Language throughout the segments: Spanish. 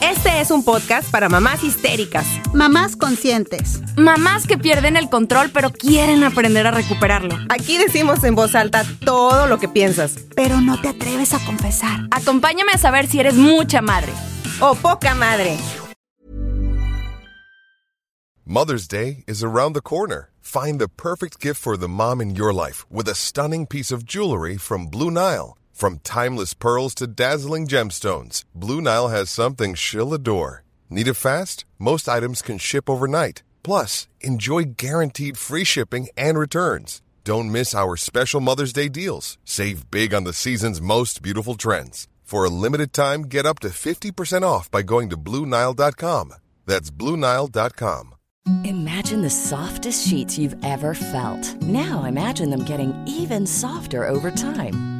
Este es un podcast para mamás histéricas, Mamás conscientes. Mamás que pierden el control pero quieren aprender a recuperarlo. Aquí decimos en voz alta todo lo que piensas. Pero no te atreves a confesar. Acompáñame a saber si eres mucha madre. O poca madre. Mother's Day is around the corner. Find the perfect gift for the mom in your life with a stunning piece of jewelry from Blue Nile. From timeless pearls to dazzling gemstones, Blue Nile has something she'll adore. Need it fast? Most items can ship overnight. Plus, enjoy guaranteed free shipping and returns. Don't miss our special Mother's Day deals. Save big on the season's most beautiful trends. For a limited time, get up to 50% off by going to BlueNile.com. That's BlueNile.com. Imagine the softest sheets you've ever felt. Now imagine them getting even softer over time.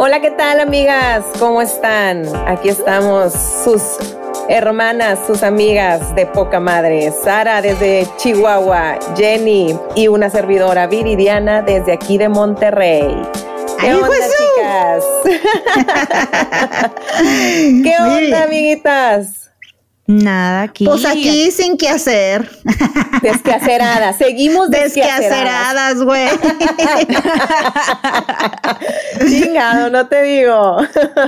Hola, ¿qué tal, amigas? ¿Cómo están? Aquí estamos, sus hermanas, sus amigas de poca madre. Sara desde Chihuahua, Jenny y una servidora Viridiana desde aquí de Monterrey. ¿Qué ¡Ay, onda, chicas? ¿Qué onda, amiguitas? Nada aquí. Pues aquí sin qué hacer. Desquaceradas. Seguimos desquaceradas. Desquaceradas, güey. Chingado, no te digo.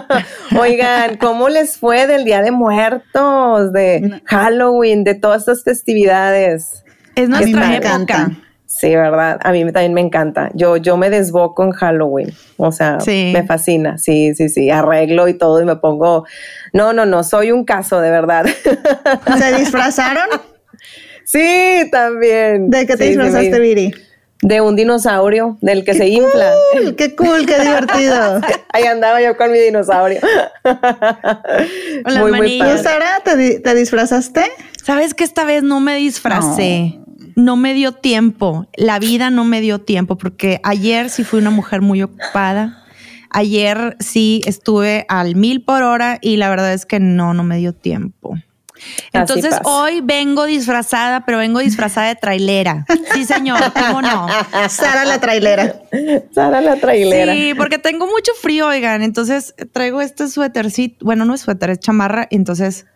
Oigan, ¿cómo les fue del Día de Muertos, de Halloween, de todas estas festividades? es A mí nuestra me época. encanta. Sí, verdad. A mí también me encanta. Yo, yo me desboco en Halloween. O sea, Sí. me fascina. Sí, sí, sí. Arreglo y todo y me pongo. No, no, no. Soy un caso, de verdad. ¿Se disfrazaron? sí, también. ¿De qué te Sí, disfrazaste, Viri? De un dinosaurio, del que se infla. Qué cool, qué divertido. Ahí andaba yo con mi dinosaurio. Con las muy, muy manillas. ¿Tú, padre. Sara, te, te disfrazaste? Sabes que esta vez no me disfracé. No. Me dio tiempo. La vida no me dio tiempo porque ayer sí fui una mujer muy ocupada. Ayer sí estuve al mil por hora y la verdad es que no, no me dio tiempo. Entonces hoy vengo disfrazada, pero vengo disfrazada de trailera. Sí, señor, ¿cómo no? Sara la trailera. Sara la trailera. Sí, porque tengo mucho frío, oigan. Entonces traigo este suétercito. Bueno, no es suéter, es chamarra. Entonces,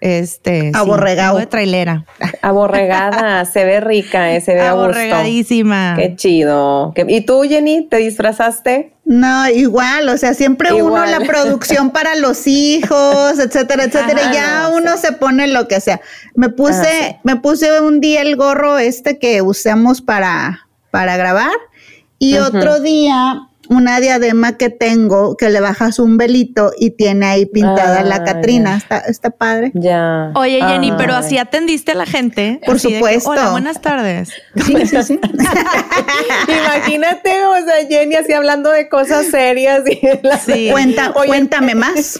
este. sí, Aborregado. de trailera. Aborregada, se ve rica, eh, se ve a gusto. Aborregadísima. Qué chido. ¿Y tú, Jenny, te disfrazaste? No, igual, o sea, siempre uno la producción para los hijos, etcétera, etcétera, Ajá, y ya no, uno se pone lo que sea. Me puse, Ajá, sí. me puse un día el gorro este que usamos para, para grabar, y otro día una diadema que tengo que le bajas un velito y tiene ahí pintada la Ah, Catrina. Está, está padre. Ya. Oye, Jenny, pero así atendiste a la gente. Por de que, supuesto. Hola, buenas tardes. Sí, sí, sí. Imagínate, o sea, Jenny así hablando de cosas serias y la- Sí. Cuenta, Oye, cuéntame más.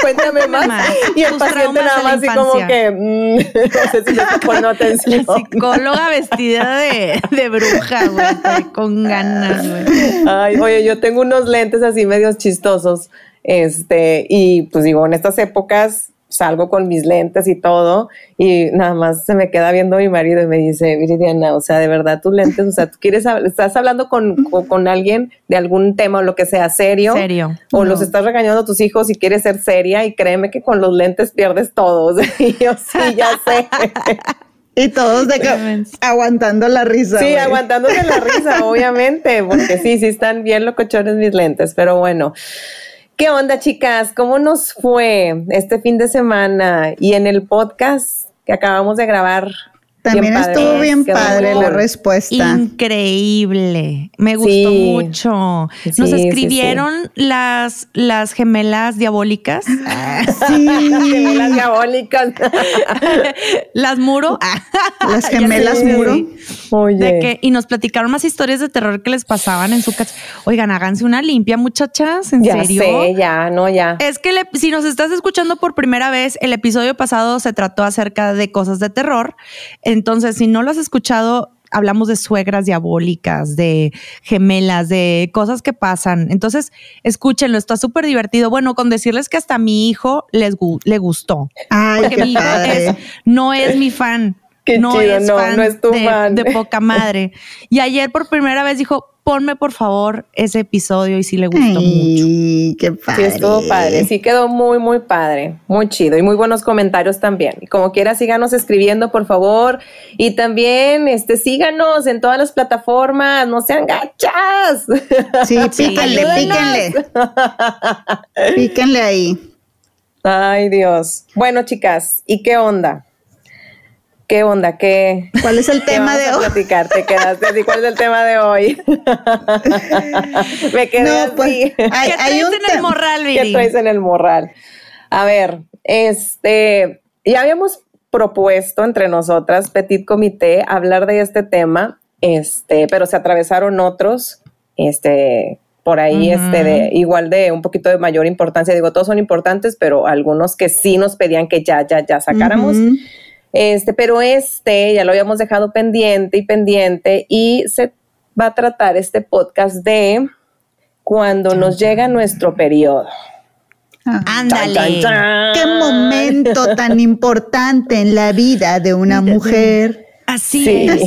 cuéntame más. más. Y el Tus paciente nada más así como que mm, no sé si le está poniendo atención. La psicóloga vestida de, de bruja, güey, con ganas, güey. Ay, oye, yo tengo unos lentes así medios chistosos. Este, y pues digo, en estas épocas salgo con mis lentes y todo, y nada más se me queda viendo mi marido y me dice, Viridiana, o sea, de verdad tus lentes, o sea, tú quieres, estás hablando con, con, con alguien de algún tema o lo que sea serio, Serio. o los estás regañando a tus hijos y quieres ser seria, y créeme que con los lentes pierdes todo. y yo sí, ya sé. Y todos de que, aguantando la risa. Sí, aguantándose la risa, obviamente, porque sí, sí están bien locochones mis lentes, pero bueno. ¿Qué onda, chicas? ¿Cómo nos fue este fin de semana y en el podcast que acabamos de grabar? También estuvo bien padre la respuesta. Increíble. Me gustó mucho. Nos escribieron las, las gemelas diabólicas. Sí. las gemelas diabólicas. las muro. las gemelas muro. Oye. y nos platicaron más historias de terror que les pasaban en su casa. Oigan, háganse una limpia, muchachas. ¿En ya serio? Sé, ya, no, ya. Es que si nos estás escuchando por primera vez, el episodio pasado se trató acerca de cosas de terror. Entonces, si no lo has escuchado, hablamos de suegras diabólicas, de gemelas, de cosas que pasan. Entonces, escúchenlo, está súper divertido. Bueno, con decirles que hasta a mi hijo les le gustó. Ay, porque mi hijo no es mi fan. no, es fan no es tu de, fan. de poca madre. Y ayer por primera vez dijo, ponme por favor ese episodio y si le gustó mucho. Qué padre. Sí, estuvo padre. Sí, quedó muy, muy padre. Muy chido y muy buenos comentarios también. Y como quiera, síganos escribiendo, por favor. Y también, este, síganos en todas las plataformas. No sean gachas. Sí, píquenle, píquenle. píquenle ahí. Ay, Dios. Bueno, chicas, ¿y qué onda? ¿Qué onda? ¿Qué, ¿Cuál es el tema de hoy? Platicar? Te quedaste así. ¿Cuál es el tema de hoy? Me quedé no, pues, así. Hay, ¿Qué traes en el morral, Viri? ¿Qué traes en el morral? A ver, este, ya habíamos propuesto entre nosotras, Petit Comité, hablar de este tema, este, pero se atravesaron otros, este, por ahí, este, de, igual de un poquito de mayor importancia. Digo, todos son importantes, pero algunos que sí nos pedían que ya, ya, ya sacáramos. Este, pero este ya lo habíamos dejado pendiente y pendiente y se va a tratar este podcast de cuando nos llega nuestro periodo. Ah. Ándale. Qué momento tan importante en la vida de una mujer. Así es.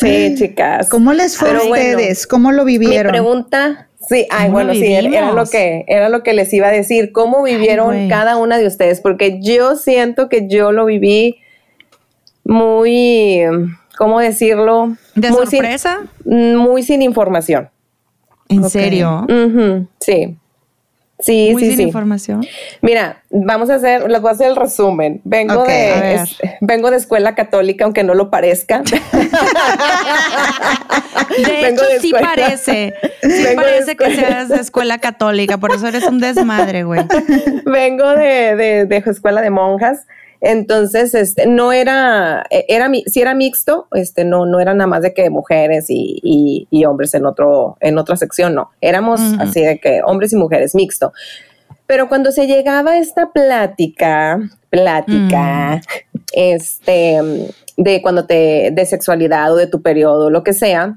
Sí, chicas. ¿Cómo les fue a ustedes? ¿Cómo lo vivieron? Mi pregunta Sí, ay, bueno, sí, era lo que era lo que les iba a decir. ¿Cómo vivieron cada una de ustedes? Porque yo siento que yo lo viví muy, ¿cómo decirlo? ¿De sorpresa? muy sin información. ¿En serio? sí. Sí, Muy sí, sin sí. información. Mira, vamos a hacer, les voy a hacer el resumen. Vengo de vengo de escuela católica, aunque no lo parezca. de hecho, sí parece. Sí parece que seas de escuela católica, por eso eres un desmadre, güey. vengo de, de, de escuela de monjas. Entonces, este, no era, e, era, si era mixto, este, no, no era nada más de que mujeres y, y, hombres en otro, en otra sección, no. Éramos así de que hombres y mujeres mixto. Pero cuando se llegaba esta plática, plática, este, de cuando te, de sexualidad o de tu periodo, lo que sea,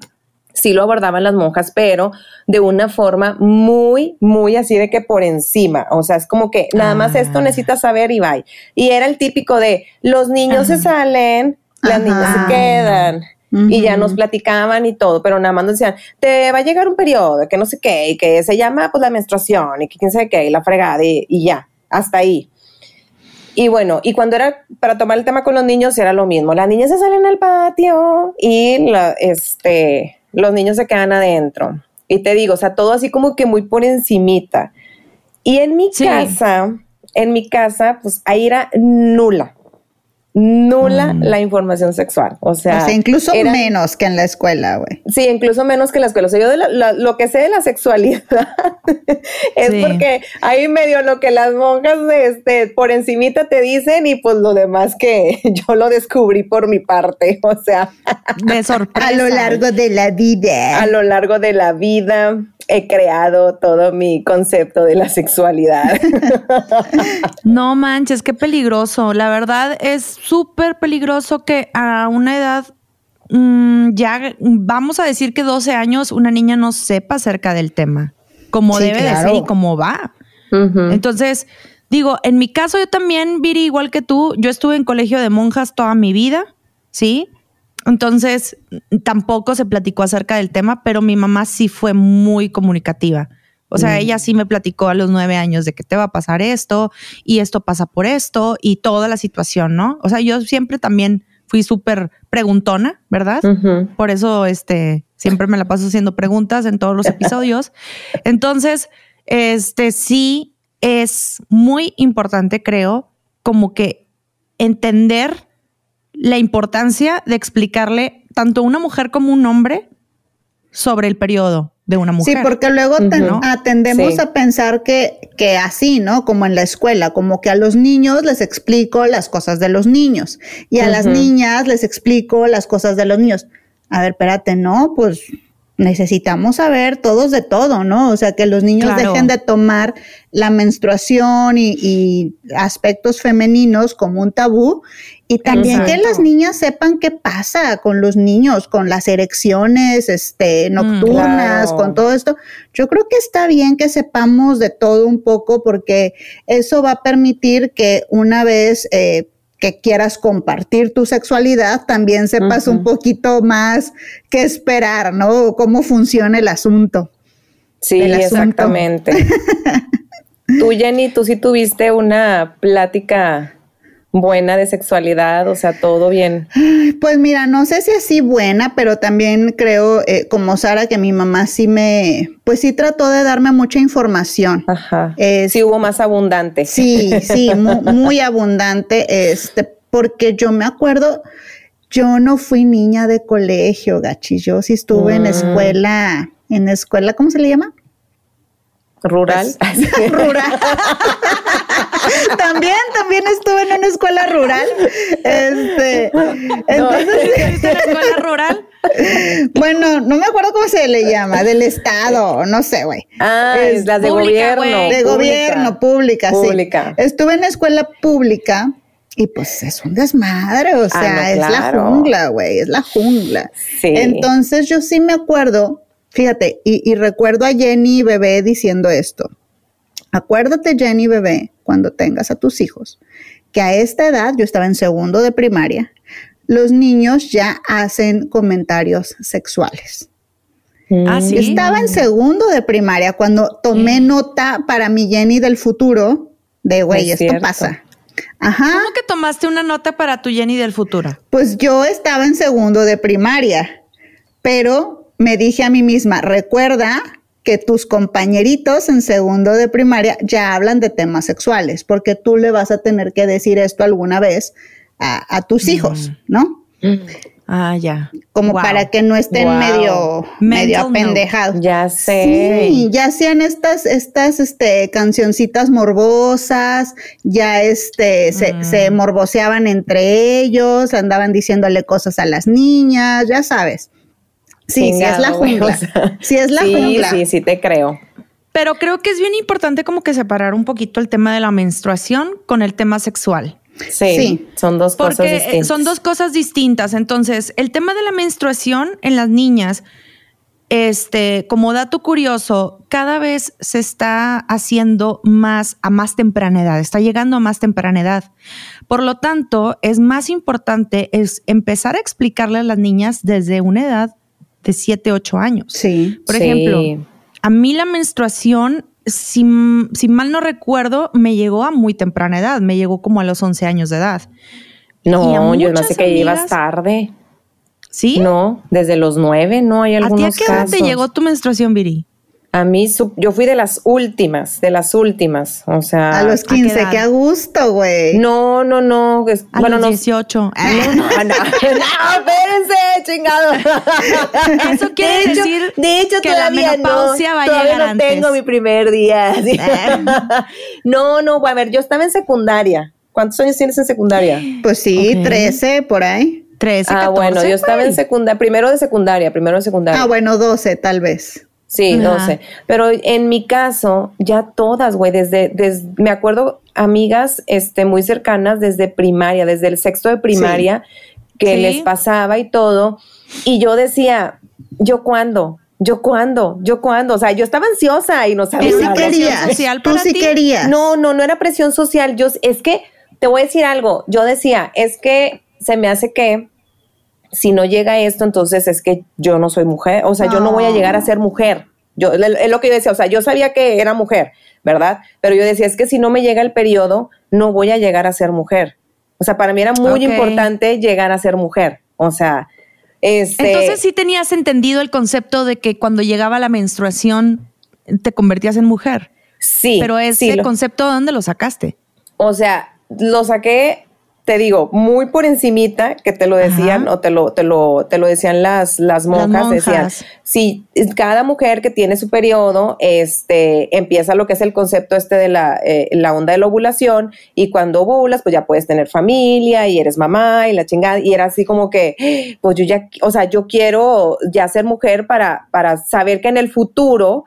sí lo abordaban las monjas, pero de una forma muy, muy así de que por encima. O sea, es como que nada más esto ah. necesitas saber y bye. Y era el típico de los niños se salen, las niñas se quedan. Y ya nos platicaban y todo, pero nada más nos decían, te va a llegar un periodo, que no sé qué, y que se llama pues la menstruación, y que quién sabe qué, y la fregada, y, y ya, hasta ahí. Y bueno, y cuando era para tomar el tema con los niños era lo mismo. Las niñas se salen al patio y la, este, los niños se quedan adentro. Y te digo, o sea, todo así como que muy por encimita. Y en mi casa, en mi casa, pues ahí era nula nula mm. la información sexual. O sea, incluso menos que en la escuela, güey. Sí, incluso menos que en la escuela. O sea, yo de lo que sé de la sexualidad es porque ahí medio lo que las monjas este, por encimita te dicen y pues lo demás que yo lo descubrí por mi parte. O sea, de sorpresa. A lo largo de la vida. A lo largo de la vida he creado todo mi concepto de la sexualidad. no manches, qué peligroso. La verdad es súper peligroso que a una edad mm, ya, vamos a decir que 12 años, una niña no sepa acerca del tema, como debe de ser y cómo va. Entonces, digo, en mi caso yo también, Viri, igual que tú, yo estuve en colegio de monjas toda mi vida, ¿sí? Entonces, tampoco se platicó acerca del tema, pero mi mamá sí fue muy comunicativa. O sea, ella sí me platicó a los nueve años de que te va a pasar esto y esto pasa por esto y toda la situación, ¿no? O sea, yo siempre también fui súper preguntona, ¿verdad? Por eso, este, siempre me la paso haciendo preguntas en todos los episodios. Entonces, este sí es muy importante, creo, como que entender la importancia de explicarle tanto a una mujer como a un hombre sobre el periodo de una mujer. Sí, porque luego atendemos a pensar que, que así, ¿no? Como en la escuela, como que a los niños les explico las cosas de los niños y a las niñas les explico las cosas de los niños. A ver, espérate, no, pues necesitamos saber todos de todo, ¿no? O sea, que los niños dejen de tomar la menstruación y, aspectos femeninos como un tabú y también que las niñas sepan qué pasa con los niños, con las erecciones este, mm, nocturnas, con todo esto. Yo creo que está bien que sepamos de todo un poco porque eso va a permitir que una vez... Eh, que quieras compartir tu sexualidad, también sepas un poquito más qué esperar, ¿no? Cómo funciona el asunto. Sí, exactamente. tú, Jenny, tú sí tuviste una plática buena de sexualidad, o sea, todo bien. Pues mira, no sé si así buena, pero también creo, eh, como Sara, que mi mamá sí me, pues sí trató de darme mucha información. Ajá. sí hubo más abundante. Sí, sí, muy, abundante, este, porque yo me acuerdo, yo no fui niña de colegio, gachi, yo sí estuve en mm. escuela, en escuela, ¿cómo se le llama? Rural. Pues, rural. también, también estuve en una escuela rural. Este, entonces, en la escuela rural? Bueno, no me acuerdo cómo se le llama, del estado, no sé, güey. Ah, es, la de gobierno. De gobierno, pública, pública, sí. Estuve en la escuela pública y pues es un desmadre, o ah, sea, es la jungla, güey, es la jungla. Sí. Entonces yo sí me acuerdo Fíjate, y, recuerdo a Jenny Bebé diciendo esto. Acuérdate, Jenny Bebé, cuando tengas a tus hijos, que a esta edad, yo estaba en segundo de primaria, los niños ya hacen comentarios sexuales. Ah, ¿sí? Estaba en segundo de primaria cuando tomé nota para mi Jenny del futuro de, güey, esto pasa. Ajá. ¿Cómo que tomaste una nota para tu Jenny del futuro? Pues yo estaba en segundo de primaria, pero me dije a mí misma, recuerda que tus compañeritos en segundo de primaria ya hablan de temas sexuales, porque tú le vas a tener que decir esto alguna vez a, tus hijos, ¿no? Ah, ya. Como para que no estén medio, medio apendejados. Ya sé. Sí, ya hacían estas, estas, este, cancioncitas morbosas, ya este, se, mm. se morboseaban entre ellos, andaban diciéndole cosas a las niñas, ya sabes. Sí, sí es la jungla. sí es la jungla. Sí, sí, te creo. Pero creo que es bien importante como que separar un poquito el tema de la menstruación con el tema sexual. Sí, son dos cosas eh, distintas. Son dos cosas distintas. Entonces, el tema de la menstruación en las niñas, este, como dato curioso, cada vez se está haciendo más a más temprana edad, está llegando a más temprana edad. Por lo tanto, es más importante es empezar a explicarle a las niñas desde una edad de 7, 8 años. Sí. Por ejemplo, a mí la menstruación, si, mal no recuerdo, me llegó a muy temprana edad, me llegó como a los 11 años de edad. No, yo no sé que llevas tarde. ¿Sí? No, desde los 9, no hay algunos ¿A ti a qué edad te llegó tu menstruación, Viri? A mí, yo fui de las últimas, de las últimas, o sea. A los 15, qué, a gusto, güey. No, no, no. a los 18. Ah, no, no, no, no, espérense, chingado. Eso quiere de decir hecho, de hecho, que todavía la menopausia no, va a todavía llegar no tengo mi primer día. no, no, a ver, yo estaba en secundaria. ¿Cuántos años tienes en secundaria? Pues sí, 13 por ahí. 13, Ah, bueno, yo estaba en secundaria, primero de secundaria, primero de secundaria. Ah, bueno, 12 tal vez. Sí, no sé. Pero en mi caso, ya todas, güey, desde, me acuerdo amigas este, muy cercanas desde primaria, desde el sexto de primaria, que les pasaba y todo. Y yo decía, ¿yo cuándo? ¿Yo cuándo? ¿Yo cuándo? O sea, yo estaba ansiosa y no sabía. ¿Tú sí querías? Social ¿Tú sí querías? No, no, no era presión social. Yo, es que, te voy a decir algo. Yo decía, es que se me hace que si no llega esto, entonces es que yo no soy mujer, o sea, yo no voy a llegar a ser mujer. Yo, es lo que yo decía, o sea, yo sabía que era mujer, ¿verdad? Pero yo decía, es que si no me llega el periodo, no voy a llegar a ser mujer. O sea, para mí era muy importante llegar a ser mujer. O sea, este... Entonces sí tenías entendido el concepto de que cuando llegaba la menstruación te convertías en mujer. Sí. Pero ese concepto, ¿dónde lo sacaste? O sea, lo saqué te digo, muy por encimita que te lo decían o te lo, te lo, te lo decían las, las monjas, decían, si cada mujer que tiene su periodo, este, empieza lo que es el concepto este de la, eh, la onda de la ovulación y cuando ovulas, pues ya puedes tener familia y eres mamá y la chingada, y era así como que, pues yo ya, o sea, yo quiero ya ser mujer para, para saber que en el futuro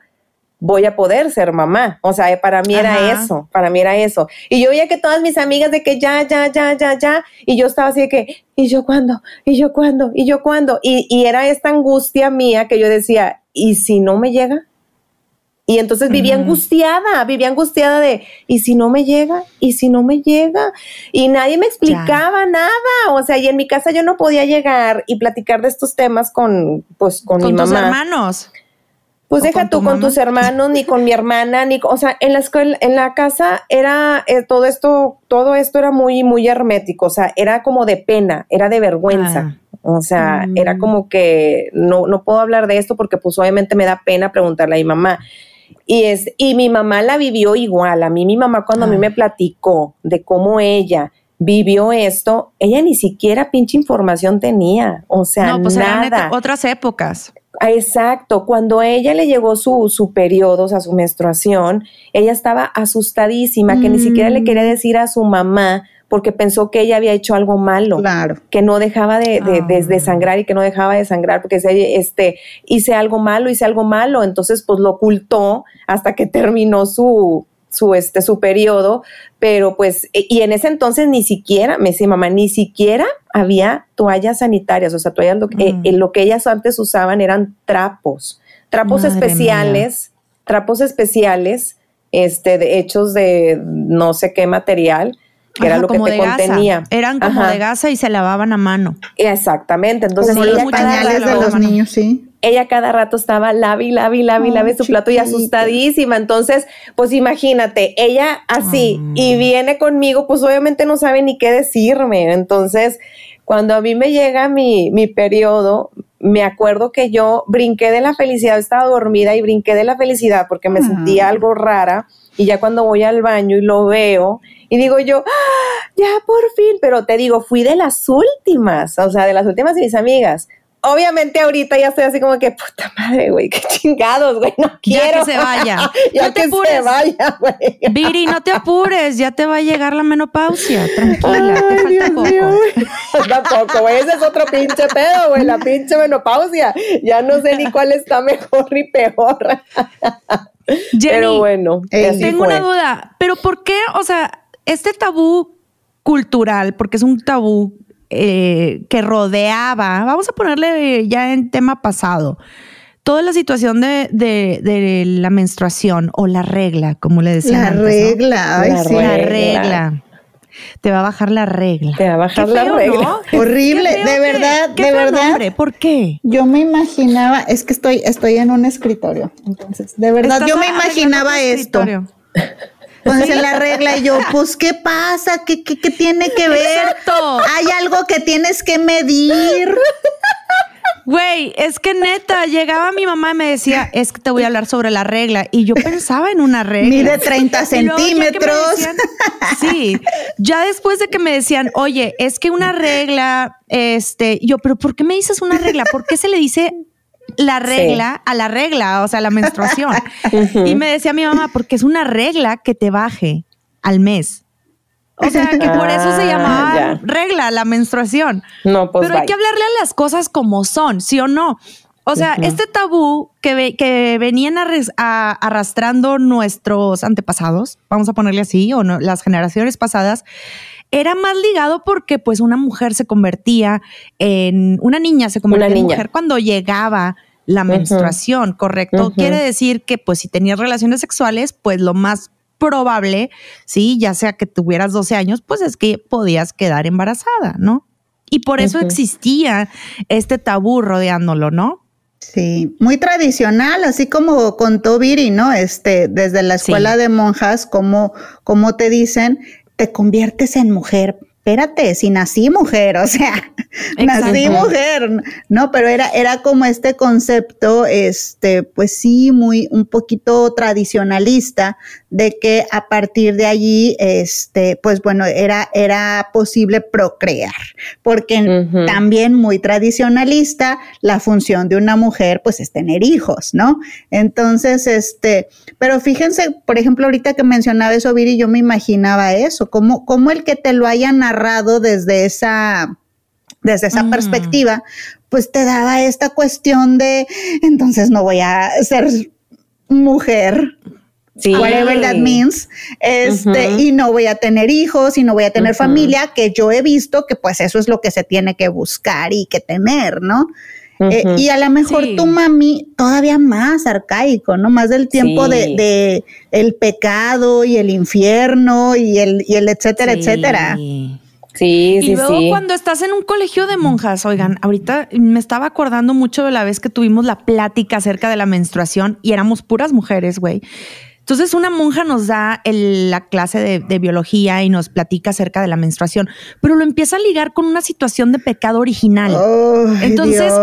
voy a poder ser mamá. O sea, para mí era eso, para mí era eso. Y yo veía que todas mis amigas de que ya, ya, ya, ya, ya, y yo estaba así de que, ¿y yo cuándo? ¿Y yo cuándo? ¿Y yo cuándo? Y, y era esta angustia mía que yo decía, ¿y si no me llega? Y entonces vivía angustiada, vivía angustiada de, ¿y si no me llega? ¿Y si no me llega? Y nadie me explicaba nada. O sea, y en mi casa yo no podía llegar y platicar de estos temas con, pues, con, mi mamá. Con tus hermanos. Pues deja tú con tus hermanos, ni con mi hermana, ni, o sea, en la escuela, en la casa era eh, todo esto, todo esto era muy, muy hermético, o sea, era como de pena, era de vergüenza. Ah. O sea, era mm. como que no, no puedo hablar de esto porque pues obviamente me da pena preguntarle a mi mamá. Y, es, y mi mamá la vivió igual. A mí mi mamá cuando a mí ah. me platicó de cómo ella vivió esto, ella ni siquiera pinche información tenía. O sea, no, pues nada. otras épocas. Exacto, cuando ella le llegó su, su periodo, o sea, su menstruación, ella estaba asustadísima, que ni siquiera le quería mm. decir a su mamá porque pensó que ella había hecho algo malo, claro. que no dejaba de, de, ah. sangrar y que no dejaba de sangrar porque este, hice algo malo, hice algo malo, entonces pues lo ocultó hasta que terminó su, su, este, su periodo, pero pues, e, y en ese entonces ni siquiera, me decía mamá, ni siquiera había toallas sanitarias, o sea, toallas, lo, eh, mm. lo que ellas antes usaban eran trapos, trapos especiales, trapos especiales, este, de, hechos de no sé qué material, que era lo que te contenía. Eran como de gasa y se lavaban a mano. Exactamente. Entonces, los pañales de los niños, sí ella cada rato estaba lave, lave, lave, lave su plato y asustadísima. Entonces, pues imagínate, ella así y viene conmigo, pues obviamente no sabe ni qué decirme. Entonces, cuando a mí me llega mi, mi periodo, me acuerdo que yo brinqué de la felicidad, estaba dormida y brinqué de la felicidad porque me sentía ah. algo rara. Y ya cuando voy al baño y lo veo, y digo yo, ¡Ah! ya por fin, pero te digo, fui de las últimas, o sea, de las últimas de mis amigas obviamente ahorita ya estoy así como que, puta madre, güey, qué chingados, güey, no quiero. Ya que se vaya. ya que se vaya, güey. Viri, no te apures, ya te va a llegar la menopausia, tranquila, te falta poco. Tampoco, güey, ese es otro pinche pedo, güey, la pinche menopausia. Ya no sé ni cuál está mejor ni peor. pero bueno, tengo una duda, pero ¿por qué, o sea, este tabú cultural, porque es un tabú eh, que rodeaba, vamos a ponerle ya en tema pasado, toda la situación de, la menstruación o la regla, como le decían. La regla, la, regla. Te va a bajar la regla. Te va a bajar la regla. Horrible, de verdad, de verdad. ¿Por qué? Yo me imaginaba, es que estoy, estoy en un escritorio, entonces, de verdad, yo me imaginaba esto. Pues en la regla y yo, pues, ¿qué pasa? ¿Qué, qué, qué tiene que ver? Exacto. Hay algo que tienes que medir. Güey, es que neta, llegaba mi mamá y me decía, es que te voy a hablar sobre la regla. Y yo pensaba en una regla. Mide 30 centímetros. sí, ya después de que me decían, oye, es que una regla, este, yo, pero ¿por qué me dices una regla? ¿Por qué se le dice la regla a la regla, o sea, la menstruación. y me decía mi mamá, porque es una regla que te baje al mes. O sea, que por eso se ah, llamaba regla, la menstruación. No, pues Pero hay que hablarle a las cosas como son, ¿sí o no? O sea, este tabú que, que venían arrastrando nuestros antepasados, vamos a ponerle así, o las generaciones pasadas, era más ligado porque pues una mujer se convertía en, una niña se convertía en mujer cuando llegaba la menstruación, ¿correcto? Quiere decir que pues si tenías relaciones sexuales, pues lo más probable, sí, ya sea que tuvieras 12 años, pues es que podías quedar embarazada, ¿no? Y por eso existía este tabú rodeándolo, ¿no? Sí, muy tradicional, así como contó Viri, ¿no? Este, desde la escuela de monjas, como, como te dicen, te conviertes en mujer. Espérate, si nací mujer, o sea, nací mujer, no, pero era, era como este concepto, este, pues sí, muy, un poquito tradicionalista de que a partir de allí, este, pues bueno, era, era posible procrear, porque también muy tradicionalista, la función de una mujer, pues es tener hijos, ¿no? Entonces, este, pero fíjense, por ejemplo, ahorita que mencionaba eso, Viri, yo me imaginaba eso, como, como el que te lo haya narrado desde esa desde esa mm. perspectiva, pues te daba esta cuestión de, entonces no voy a ser mujer, whatever that means, este, y no voy a tener hijos y no voy a tener familia, que yo he visto que pues eso es lo que se tiene que buscar y que tener, ¿no? Eh, y a lo mejor tu mami todavía más arcaico, ¿no? Más del tiempo de, el pecado y el infierno y el, y el etcétera, etcétera. Sí, sí, y luego cuando estás en un colegio de monjas, oigan, ahorita me estaba acordando mucho de la vez que tuvimos la plática acerca de la menstruación y éramos puras mujeres, güey. Entonces una monja nos da la clase de, biología y nos platica acerca de la menstruación, pero lo empieza a ligar con una situación de pecado original. Entonces,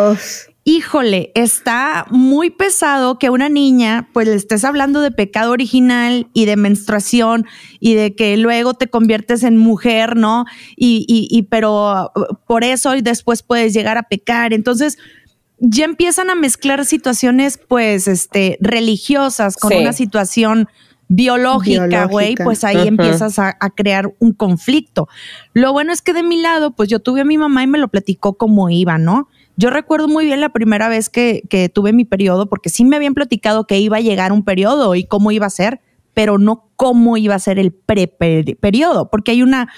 híjole, está muy pesado que una niña, pues le estés hablando de pecado original y de menstruación y de que luego te conviertes en mujer, ¿no? Y, y, pero por eso y después puedes llegar a pecar. Entonces, ya empiezan a mezclar situaciones, pues, este, religiosas con una situación biológica, güey, pues ahí empiezas a, a, crear un conflicto. Lo bueno es que de mi lado, pues yo tuve a mi mamá y me lo platicó como iba, ¿no? Yo recuerdo muy bien la primera vez que, tuve mi periodo, porque sí me habían platicado que iba a llegar un periodo y cómo iba a ser, pero no cómo iba a ser el pre-periodo, porque hay una,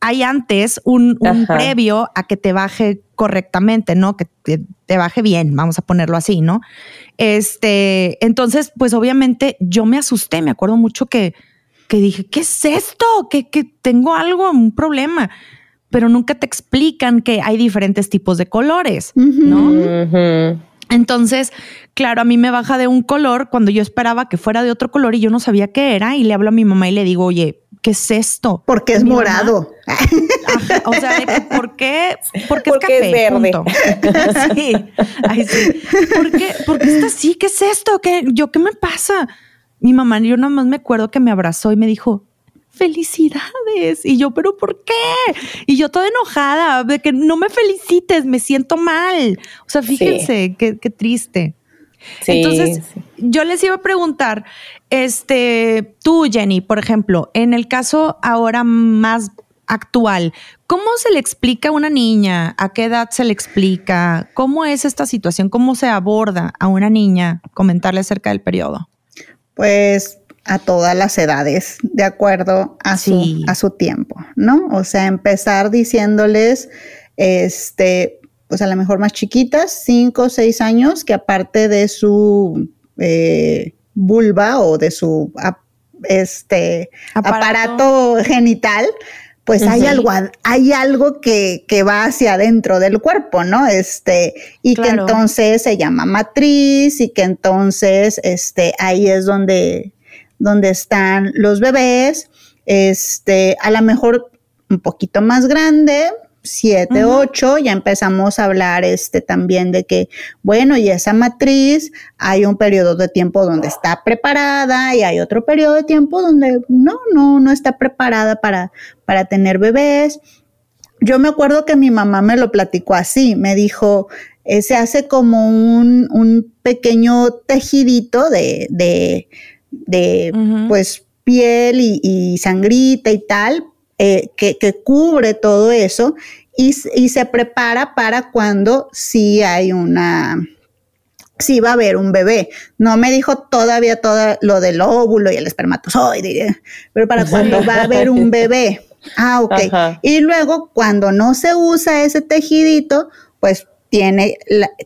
hay antes un, previo a que te baje correctamente, ¿no? Que te, baje bien, vamos a ponerlo así, ¿no? Este, entonces, pues obviamente yo me asusté, me acuerdo mucho que, que dije, ¿qué es esto? Que, que tengo algo, un problema pero nunca te explican que hay diferentes tipos de colores, ¿no? Entonces, claro, a mí me baja de un color cuando yo esperaba que fuera de otro color y yo no sabía qué era y le hablo a mi mamá y le digo, oye, ¿qué es esto? Porque es morado. o sea, ¿por qué? Porque, es café. verde. sí. Ay, sí. ¿Por qué? Porque está así, ¿qué es esto? ¿Qué, yo, ¿qué me pasa? Mi mamá, yo nada más me acuerdo que me abrazó y me dijo, felicidades. Y yo, pero ¿por qué? Y yo toda enojada de que no me felicites, me siento mal. O sea, fíjense qué, triste. Entonces, yo les iba a preguntar, este, tú, Jenny, por ejemplo, en el caso ahora más actual, ¿cómo se le explica a una niña? ¿A qué edad se le explica? ¿Cómo es esta situación? ¿Cómo se aborda a una niña comentarle acerca del periodo? Pues a todas las edades, de acuerdo a su, a su tiempo, ¿no? O sea, empezar diciéndoles, este, pues a lo mejor más chiquitas, cinco o seis años, que aparte de su eh, vulva o de su este, aparato. genital, pues hay algo, hay algo que, que, va hacia adentro del cuerpo, ¿no? Este, y que entonces se llama matriz y que entonces, este, ahí es donde donde están los bebés, este, a lo mejor un poquito más grande, siete, ocho, ya empezamos a hablar este también de que, bueno, y esa matriz, hay un periodo de tiempo donde está preparada y hay otro periodo de tiempo donde no, no, no está preparada para, para tener bebés. Yo me acuerdo que mi mamá me lo platicó así, me dijo, eh, se hace como un, un pequeño tejidito de, de de pues piel y, sangrita y tal, eh, que, cubre todo eso y, se prepara para cuando sí hay una, sí va a haber un bebé. No me dijo todavía todo lo del óvulo y el espermatozoide, pero para cuando va a haber un bebé. Ah, ok. Y luego, cuando no se usa ese tejidito, pues tiene,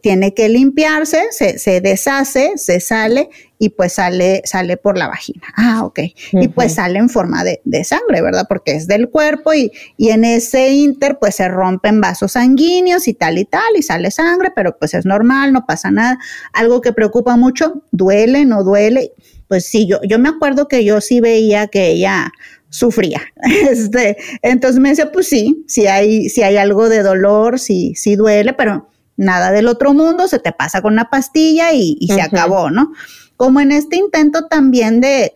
tiene que limpiarse, se, se, deshace, se sale y pues sale, sale por la vagina. Ah, ok. Y pues sale en forma de, de, sangre, ¿verdad? Porque es del cuerpo y, y, en ese inter pues se rompen vasos sanguíneos y tal y tal y sale sangre, pero pues es normal, no pasa nada. Algo que preocupa mucho, duele, no duele. Pues sí, yo, yo me acuerdo que yo sí veía que ella sufría. Este, entonces me decía, pues sí, si hay, si hay algo de dolor, sí, sí duele, pero nada del otro mundo, se te pasa con una pastilla y, se acabó, ¿no? Como en este intento también de,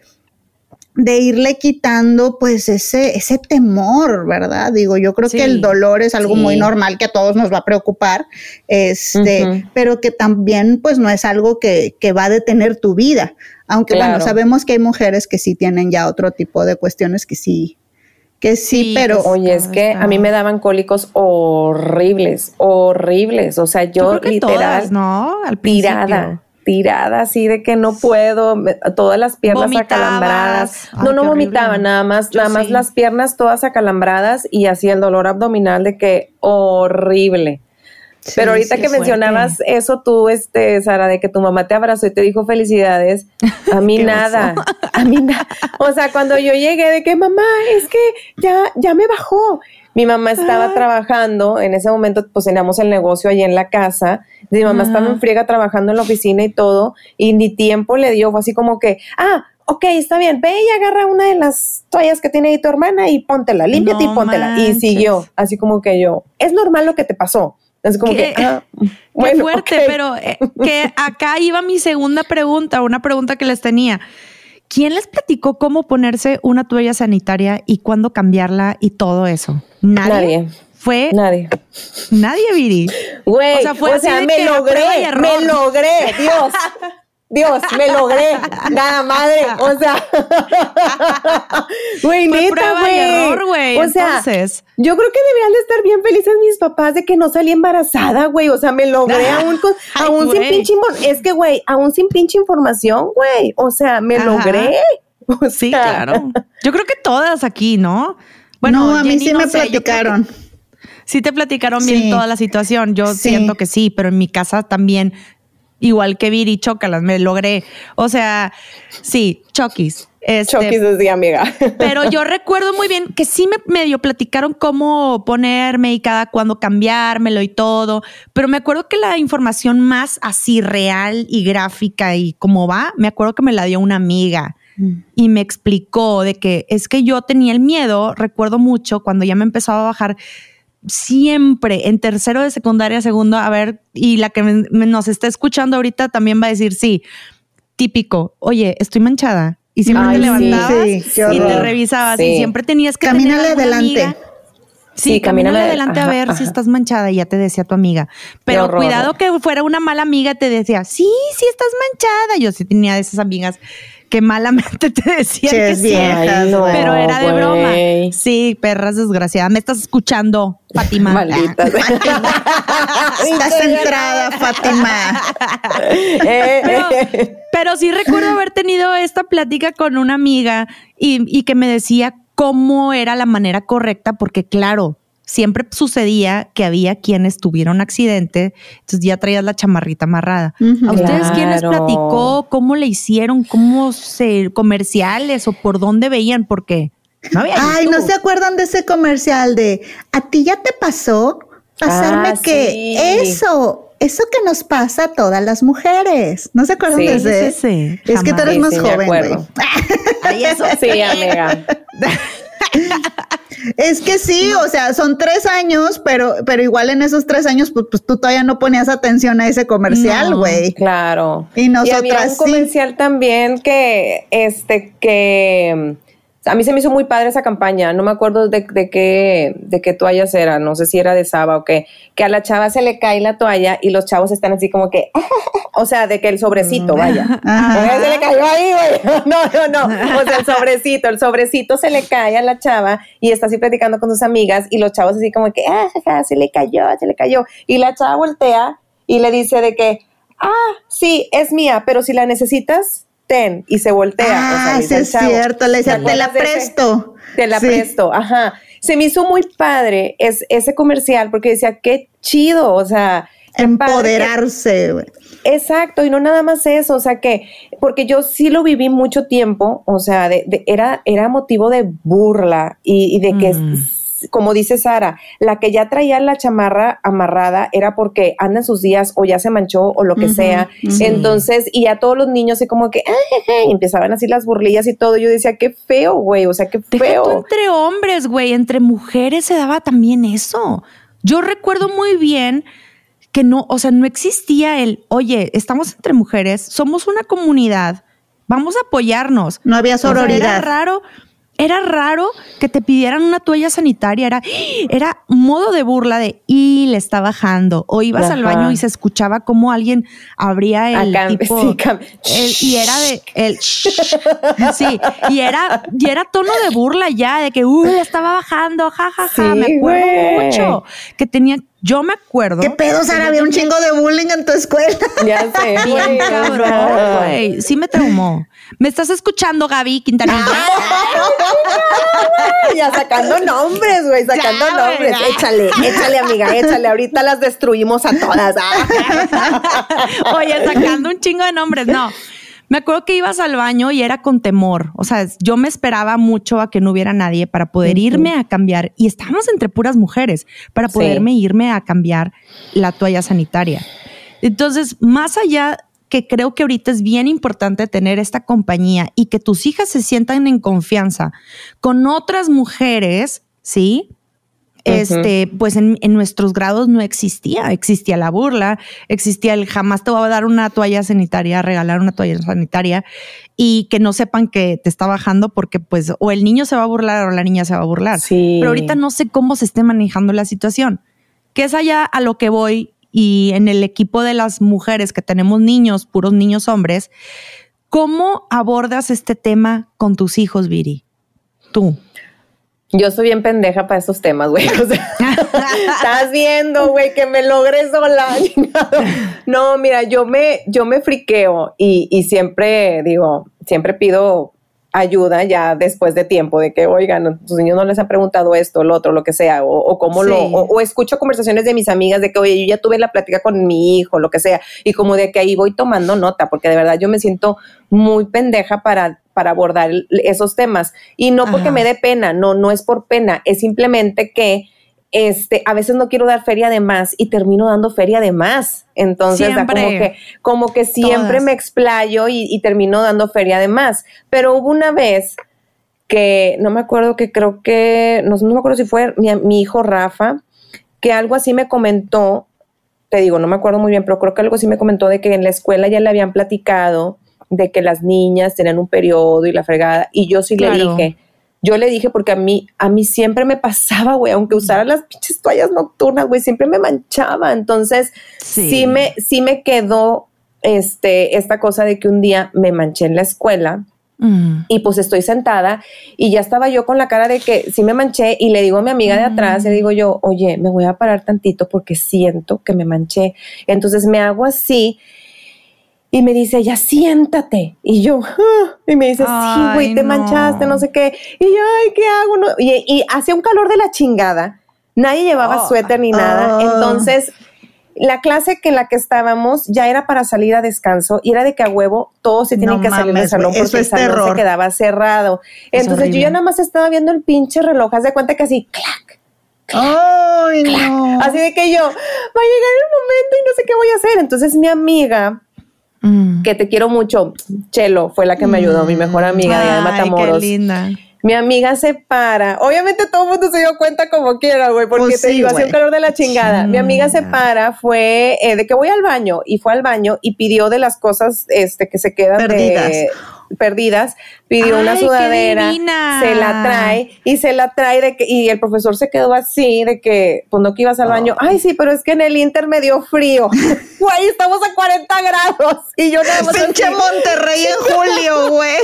de irle quitando pues ese, ese temor, ¿verdad? Digo, yo creo que el dolor es algo muy normal que a todos nos va a preocupar, este, pero que también pues no es algo que, que va a detener tu vida. Aunque bueno, sabemos que hay mujeres que sí tienen ya otro tipo de cuestiones que sí, que sí, pero... Oye, es que a mí me daban cólicos horribles, horribles. O sea, yo, literal, ¿no? Al tirada tirada así de que no puedo, todas las piernas acalambradas. no, no vomitaba, nada más, nada más las piernas todas acalambradas y así el dolor abdominal de que horrible. Pero ahorita que mencionabas eso tú, este, Sara, de que tu mamá te abrazó y te dijo felicidades, a mí nada, a mí nada. O sea, cuando yo llegué de que mamá, es que ya, ya me bajó. Mi mamá estaba trabajando, en ese momento pues teníamos el negocio allí en la casa, mi mamá estaba en friega trabajando en la oficina y todo, y ni tiempo le dio, fue así como que, ah, ok, está bien, ve y agarra una de las toallas que tiene ahí tu hermana y póntela, límpiate y póntela. Y siguió, así como que yo, es normal lo que te pasó. Es como que, ah, bueno, fuerte, pero eh, que acá iba mi segunda pregunta, una pregunta que les tenía. ¿Quién les platicó cómo ponerse una toalla sanitaria y cuándo cambiarla y todo eso? Nadie. Fue nadie. Nadie, Viri. Güey, o sea, fue me logré, me logré, Dios. Dios, me logré. Nada madre. O sea, güey, neta, güey. O sea, Entonces. yo creo que deberían de estar bien felices mis papás de que no salí embarazada, güey. O sea, me logré aún, aún sin pinche Es que, güey, aún sin pinche información, güey. O sea, me logré. sí, claro. Yo creo que todas aquí, ¿no? Bueno, no, a mí sí me platicaron. Sí te platicaron bien toda la situación. Yo siento que sí, pero en mi casa también igual que Viri, chócalas, me logré. O sea, sí, chokis. Este, chokis decía amiga. pero yo recuerdo muy bien que sí me medio platicaron cómo ponerme y cada cuándo cambiármelo y todo. Pero me acuerdo que la información más así real y gráfica y cómo va, me acuerdo que me la dio una amiga mm. y me explicó de que es que yo tenía el miedo, recuerdo mucho cuando ya me empezaba a bajar siempre en tercero de secundaria, segundo, a ver, y la que nos está escuchando ahorita también va a decir, sí, típico, oye, estoy manchada. Y siempre te levantabas y te revisabas y siempre tenías que... Camínale adelante. Sí, sí camínale adelante a ver si estás manchada y ya te decía tu amiga. Pero cuidado que fuera una mala amiga, te decía, sí, sí estás manchada. Yo sí tenía de esas amigas que malamente te decían que sí, pero era de broma. Sí, perras desgraciadas. Me estás escuchando, Fátima. Maldita. estás centrada, Fátima. pero, sí recuerdo haber tenido esta plática con una amiga y, y que me decía cómo era la manera correcta, porque claro, siempre sucedía que había quienes tuvieron accidente, entonces ya traías la chamarrita amarrada. ¿A ustedes quién les platicó? ¿Cómo le hicieron? ¿Cómo se comerciales o por dónde veían? Porque no había Ay, ¿no se acuerdan de ese comercial de a ti ya te pasó pasarme ah, que eso eso que nos pasa a todas las mujeres. ¿No se acuerdan de ese? Es que tú eres más joven, güey. Ay, eso sí, amiga. Es que sí, o sea, son tres años, pero, pero igual en esos tres años, pues, pues tú todavía no ponías atención a ese comercial, güey. claro. Y nosotras y había un comercial también que, este, que a mí se me hizo muy padre esa campaña, no me acuerdo de, de, qué, de qué toallas era, no sé si era de Saba o qué, que a la chava se le cae la toalla y los chavos están así como que, o sea, de que el sobrecito, vaya. Se le cayó ahí, güey. No, no, no. O sea, el sobrecito, el sobrecito se le cae a la chava y está así platicando con sus amigas y los chavos así como que, ah, se le cayó, se le cayó. Y la chava voltea y le dice de que, ah, sí, es mía, pero si la necesitas, y se voltea. Ah, es cierto, le decía, te la presto. Te la presto, ajá. Se me hizo muy padre es, ese comercial porque decía, qué chido, o sea. Empoderarse. Exacto, y no nada más eso, o sea que, porque yo sí lo viví mucho tiempo, o sea, de, era, era motivo de burla y, de que mm como dice Sara, la que ya traía la chamarra amarrada era porque anda en sus días o ya se manchó o lo que sea. Entonces, y a todos los niños así como que empezaban así las burlillas y todo. Yo decía, qué feo, güey, o sea, qué feo. entre hombres, güey, entre mujeres se daba también eso. Yo recuerdo muy bien que no, o sea, no existía el, oye, estamos entre mujeres, somos una comunidad vamos a apoyarnos. No había sororidad. era raro era raro que te pidieran una toalla sanitaria, era, era modo de burla de y le está bajando. O ibas al baño y se escuchaba como alguien abría el tipo y era de el sí, y era, y era tono de burla ya, de que uy, le estaba bajando, jajaja. Ja, ja. me acuerdo mucho que tenía yo me acuerdo. ¿Qué pedo, Sara? Había un chingo de bullying en tu escuela. Ya sé. Bien cabrón, güey. Sí me traumó. ¿Me estás escuchando, Gaby Quintanilla? ya sacando nombres, güey, sacando nombres. Échale, échale, amiga, échale. Ahorita las destruimos a todas. Oye, sacando un chingo de nombres. No. Me acuerdo que ibas al baño y era con temor. O sea, yo me esperaba mucho a que no hubiera nadie para poder irme a cambiar. Y estábamos entre puras mujeres para poderme irme a cambiar la toalla sanitaria. Entonces, más allá que creo que ahorita es bien importante tener esta compañía y que tus hijas se sientan en confianza con otras mujeres, ¿sí? Este, pues en, nuestros grados no existía, existía la burla, existía el jamás te voy a dar una toalla sanitaria, regalar una toalla sanitaria y que no sepan que te está bajando porque pues o el niño se va a burlar o la niña se va a burlar. Pero ahorita no sé cómo se esté manejando la situación. Que es allá a lo que voy y en el equipo de las mujeres que tenemos niños, puros niños hombres, ¿cómo abordas este tema con tus hijos, Viri? Tú. Yo soy bien pendeja para esos temas, güey. O sea, estás viendo, güey, que me logré sola. no, mira, yo me, yo me friqueo y, y siempre digo, siempre pido ayuda ya después de tiempo, de que, oigan, tus niños no les han preguntado esto, lo otro, lo que sea, o, o cómo lo, o, escucho conversaciones de mis amigas de que, oye, yo ya tuve la plática con mi hijo, lo que sea, y como de que ahí voy tomando nota, porque de verdad yo me siento muy pendeja para, para abordar esos temas. Y no porque me dé pena, no, no es por pena, es simplemente que este, a veces no quiero dar feria de más y termino dando feria de más. Entonces, como que, como que siempre me explayo y, termino dando feria de más. Pero hubo una vez que, no me acuerdo que creo que, no, me acuerdo si fue mi, mi, hijo Rafa, que algo así me comentó, te digo, no me acuerdo muy bien, pero creo que algo así me comentó de que en la escuela ya le habían platicado de que las niñas tenían un periodo y la fregada, y yo sí le dije, yo le dije porque a mí, a mí siempre me pasaba, güey, aunque usara las pinches toallas nocturnas, güey, siempre me manchaba. Entonces, sí. me, sí me quedó este, esta cosa de que un día me manché en la escuela. Mm. Y pues estoy sentada y ya estaba yo con la cara de que sí me manché y le digo a mi amiga de atrás, le mm. digo yo, oye, me voy a parar tantito porque siento que me manché. Entonces me hago así y me dice, ya siéntate. Y yo, ah", y me dice, sí, güey, te manchaste, no sé qué. Y yo, ay, ¿qué hago? Y, y hacía un calor de la chingada. Nadie llevaba oh, suéter ni nada. Oh. Entonces, la clase que en la que estábamos ya era para salir a descanso y era de que a huevo todos se tienen que salir del salón porque el salón se quedaba cerrado. Entonces yo ya nada más estaba viendo el pinche reloj, haz de cuenta que así, clac, Ay, no. Así de que yo, va a llegar el momento y no sé qué voy a hacer. Entonces mi amiga Mm. que te quiero mucho. Chelo fue la que me ayudó, mi mejor amiga de Matamoros. Qué linda. Mi amiga se para. Obviamente todo el mundo se dio cuenta como quiera, güey, porque pues te digo, hacía un calor de la chingada. Mi amiga se para, fue eh, de que voy al baño y fue al baño y pidió de las cosas este, que se quedan de perdidas, pidió una sudadera, se la trae y se la trae de que, y el profesor se quedó así de que, pues no que ibas al baño, ay sí, pero es que en el Inter me dio frío, güey, estamos a 40 grados y yo nada más. Pinche Monterrey en julio, güey.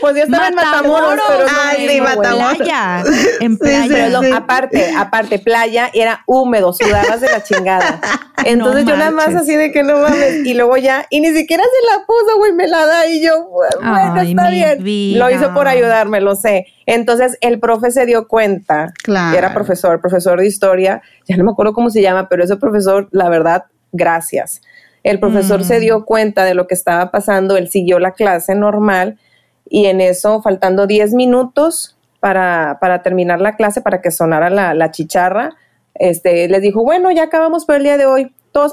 pues ya estaba en Matamoros, pero no ay, sí, Matamoros. Playa, en playa. aparte, aparte, playa, era húmedo, sudabas de la chingada. Entonces yo nada más así de que no mames, y luego ya, y ni siquiera se la puso, güey, me la da y yo, bueno, está bien. Lo hizo por ayudarme, lo sé. Entonces el profe se dio cuenta, que era profesor, profesor de historia, ya no me acuerdo cómo se llama, pero ese profesor, la verdad, gracias. El profesor se mm. dio cuenta de lo que estaba pasando, él siguió la clase normal y en eso, faltando 10 minutos para, para terminar la clase, para que sonara la, la chicharra, este, les dijo, bueno, ya acabamos por el día de hoy, todos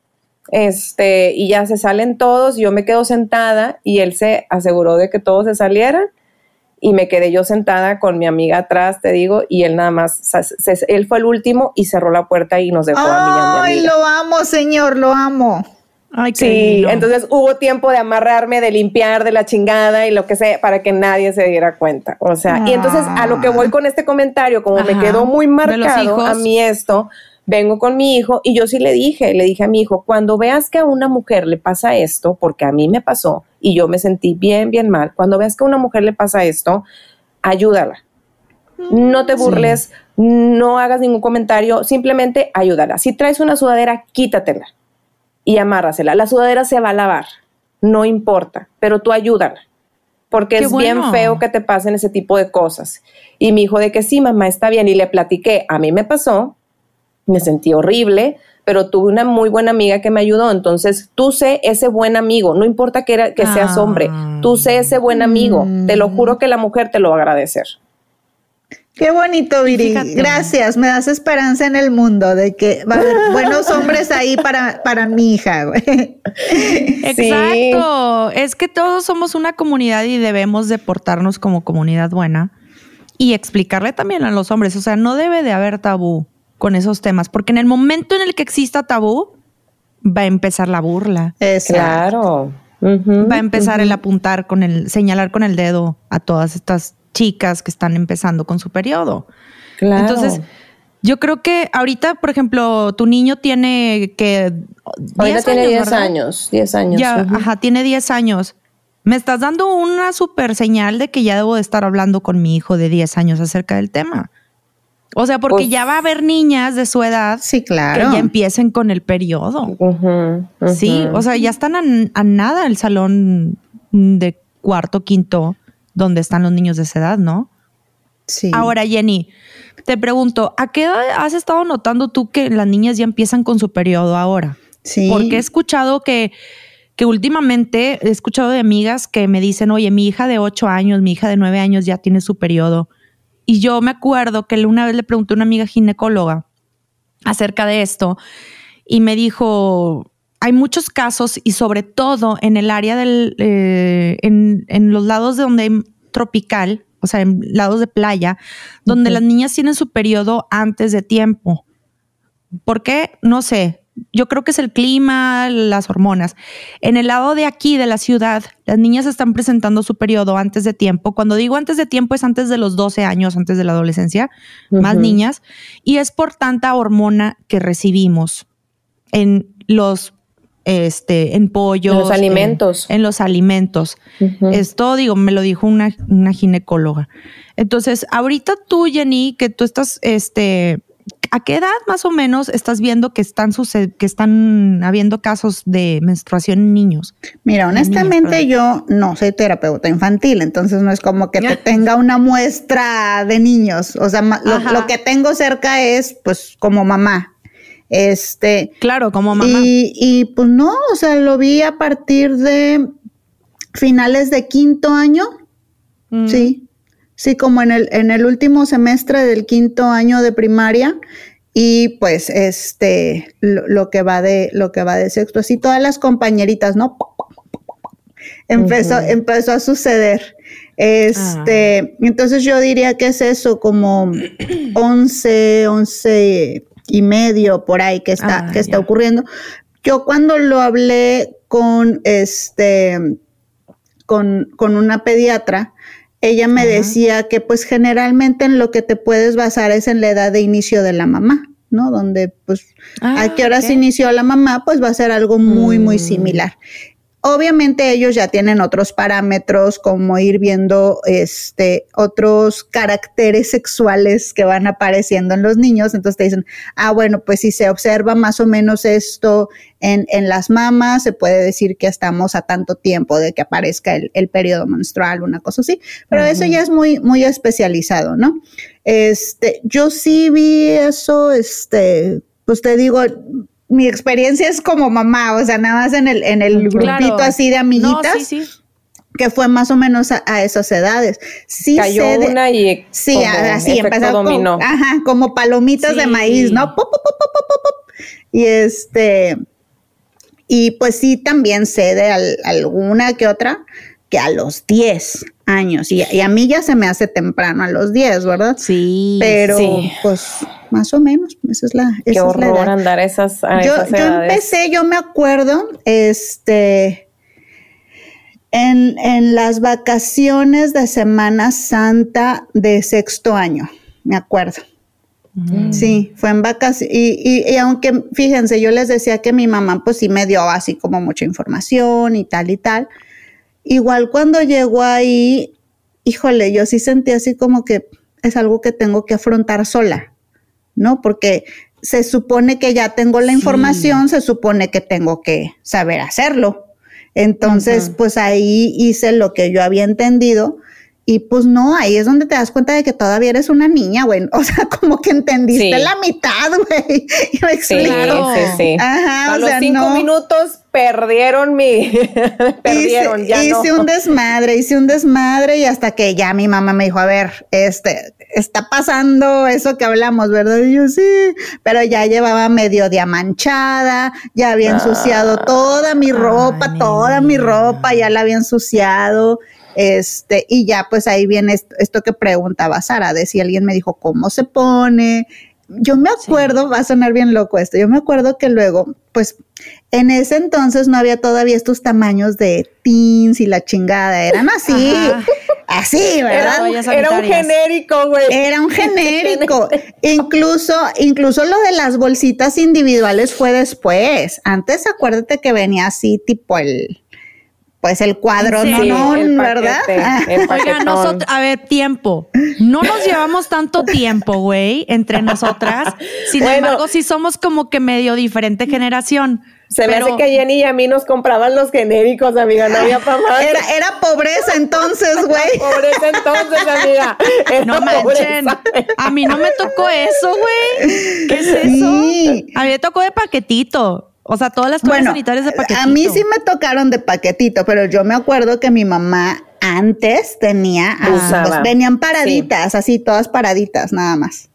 Este, y ya se salen todos, yo me quedo sentada y él se aseguró de que todos se salieran y me quedé yo sentada con mi amiga atrás, te digo, y él nada más, se- se- él fue el último y cerró la puerta y nos dejó a mí y a mi Ay, amiga. lo amo, señor, lo amo. Ay, qué Sí, lindo. entonces hubo tiempo de amarrarme, de limpiar, de la chingada y lo que sea, para que nadie se diera cuenta. O sea, y entonces a lo que voy con este comentario, como me quedó muy marcado a mí esto, vengo con mi hijo y yo sí le dije, le dije a mi hijo, cuando veas que a una mujer le pasa esto, porque a mí me pasó y yo me sentí bien, bien mal, cuando veas que a una mujer le pasa esto, ayúdala. No te burles, no hagas ningún comentario, simplemente ayúdala. Si traes una sudadera, quítatela y amárrasela. La sudadera se va a lavar, no importa, pero tú ayúdala. Porque Qué es bien feo que te pasen ese tipo de cosas. Y mi hijo de que sí, mamá, está bien. Y le platiqué, a mí me pasó, me sentí horrible, pero tuve una muy buena amiga que me ayudó. Entonces, tú sé ese buen amigo, no importa que, era, que seas Ah. hombre, tú sé ese buen amigo. Te lo juro que la mujer te lo va a agradecer. Qué bonito, Viri. Fíjate. Gracias. Me das esperanza en el mundo de que va a haber buenos hombres ahí para, para mi hija, güey. Exacto. Es que todos somos una comunidad y debemos de portarnos como comunidad buena y explicarle también a los hombres. O sea, no debe de haber tabú con esos temas, porque en el momento en el que exista tabú, va a empezar la burla, Exacto. Claro. Va a empezar el apuntar con el, señalar con el dedo a todas estas chicas que están empezando con su periodo. Claro. Entonces, yo creo que ahorita, por ejemplo, tu niño tiene que... Ahorita tiene 10 ¿verdad? años, 10 años. Ya, ajá, tiene 10 años. Me estás dando una super señal de que ya debo de estar hablando con mi hijo de 10 años acerca del tema. O sea, porque Pues- ya va a haber niñas de su edad Sí, claro. que ya empiecen con el periodo. Sí, o sea, ya están a, a nada el salón de cuarto, quinto, donde están los niños de esa edad, ¿no? Sí. Ahora, Jenny, te pregunto, ¿a qué edad has estado notando tú que las niñas ya empiezan con su periodo ahora? sí. Porque he escuchado que, que últimamente he escuchado de amigas que me dicen, oye, mi hija de 8 años, mi hija de 9 años ya tiene su periodo. Y yo me acuerdo que una vez le pregunté a una amiga ginecóloga acerca de esto y me dijo, hay muchos casos y sobre todo en el área del, eh, en, en los lados de donde hay tropical, o sea, en lados de playa, donde las niñas tienen su periodo antes de tiempo. ¿Por qué? No sé. Yo creo que es el clima, las hormonas. En el lado de aquí, de la ciudad, las niñas están presentando su periodo antes de tiempo. Cuando digo antes de tiempo es antes de los 12 años, antes de la adolescencia, más niñas. Y es por tanta hormona que recibimos en los, este, en pollos. En los alimentos. En, en los alimentos. Esto, digo, me lo dijo una, una ginecóloga. Entonces, ahorita tú, Jenny, que tú estás, este, ¿A qué edad más o menos estás viendo que están, que están habiendo casos de menstruación en niños? Mira, honestamente yo no soy terapeuta infantil, entonces no es como que te tenga una muestra de niños. O sea, lo, lo, que tengo cerca es pues como mamá. Este. Claro, como mamá. Y, y pues no, o sea, lo vi a partir de finales de quinto año. Mm. Sí. Sí, como en el, en el último semestre del quinto año de primaria. Y pues este, lo, que va de, lo que va de sexto. Así todas las compañeritas, ¿no? Empezó, empezó a suceder. Este, ah. entonces yo diría que es eso, como 11, 11 y medio por ahí que está, ah, que está ocurriendo. Yo cuando lo hablé con este, con, con una pediatra, ella me decía que pues generalmente en lo que te puedes basar es en la edad de inicio de la mamá, ¿no? Donde pues a ah, qué horas inició la mamá, pues va a ser algo muy, muy mm. similar. Obviamente ellos ya tienen otros parámetros como ir viendo este otros caracteres sexuales que van apareciendo en los niños, entonces te dicen, ah, bueno, pues si se observa más o menos esto en, en las mamas, se puede decir que estamos a tanto tiempo de que aparezca el, el periodo menstrual, una cosa así, pero eso ya es muy, muy especializado, ¿no? Este, yo sí vi eso, este, pues te digo, mi experiencia es como mamá, o sea, nada más en el, en el grupito así de amiguitas. Que fue más o menos a, esas edades. Sí Cayó una y sí, así empezó dominó. ajá, como palomitas de maíz, ¿no? y este, y pues sí, también sé de alguna que otra que a los 10 años. Y, a mí ya se me hace temprano a los 10, ¿verdad? Sí. Pero pues más o menos, esa es la. Qué horror andar esas. yo, yo empecé, yo me acuerdo, este. En, en, las vacaciones de Semana Santa de sexto año, me acuerdo. Mm. Sí, fue en vacaciones. Y, y, aunque, fíjense, yo les decía que mi mamá pues sí me dio así como mucha información y tal y tal. Igual cuando llegó ahí, híjole, yo sí sentí así como que es algo que tengo que afrontar sola, ¿no? Porque se supone que ya tengo la información, se supone que tengo que saber hacerlo. Entonces, pues ahí hice lo que yo había entendido y pues no, ahí es donde te das cuenta de que todavía eres una niña, güey. O sea, como que entendiste la mitad, güey. Me explico. Sí, sí, sí. Ajá, A los cinco minutos perdieron mi, perdieron, hice, ya hice un desmadre, hice un desmadre y hasta que ya mi mamá me dijo, a ver, este, está pasando eso que hablamos, ¿verdad? Y yo sí, pero ya llevaba medio diamanchada, ya había ensuciado ah. toda mi ropa, toda mi ropa, ya la había ensuciado este, y ya pues ahí viene esto, que preguntaba Sara, de si alguien me dijo cómo se pone. Yo me acuerdo, va a sonar bien loco esto, yo me acuerdo que luego, pues en ese entonces no había todavía estos tamaños de teens y la chingada, eran así, así, ¿verdad? Era, un genérico, güey. Era un genérico. incluso, incluso lo de las bolsitas individuales fue después. Antes acuérdate que venía así tipo el pues el cuadro, no, ¿verdad? Oiga, nosotros, a ver, tiempo. No nos llevamos tanto tiempo, güey, entre nosotras. Sin embargo, sí somos como que medio diferente generación. Se me hace que Jenny y a mí nos compraban los genéricos, amiga, no había para más. Era, era pobreza entonces, güey. pobreza entonces, amiga. no manchen. A mí no me tocó eso, güey. ¿Qué es eso? A mí me tocó de paquetito. O sea, todas las cosas sanitarias de paquetito. A mí sí me tocaron de paquetito, pero yo me acuerdo que mi mamá antes tenía, ah, venían paraditas, así todas paraditas, nada más.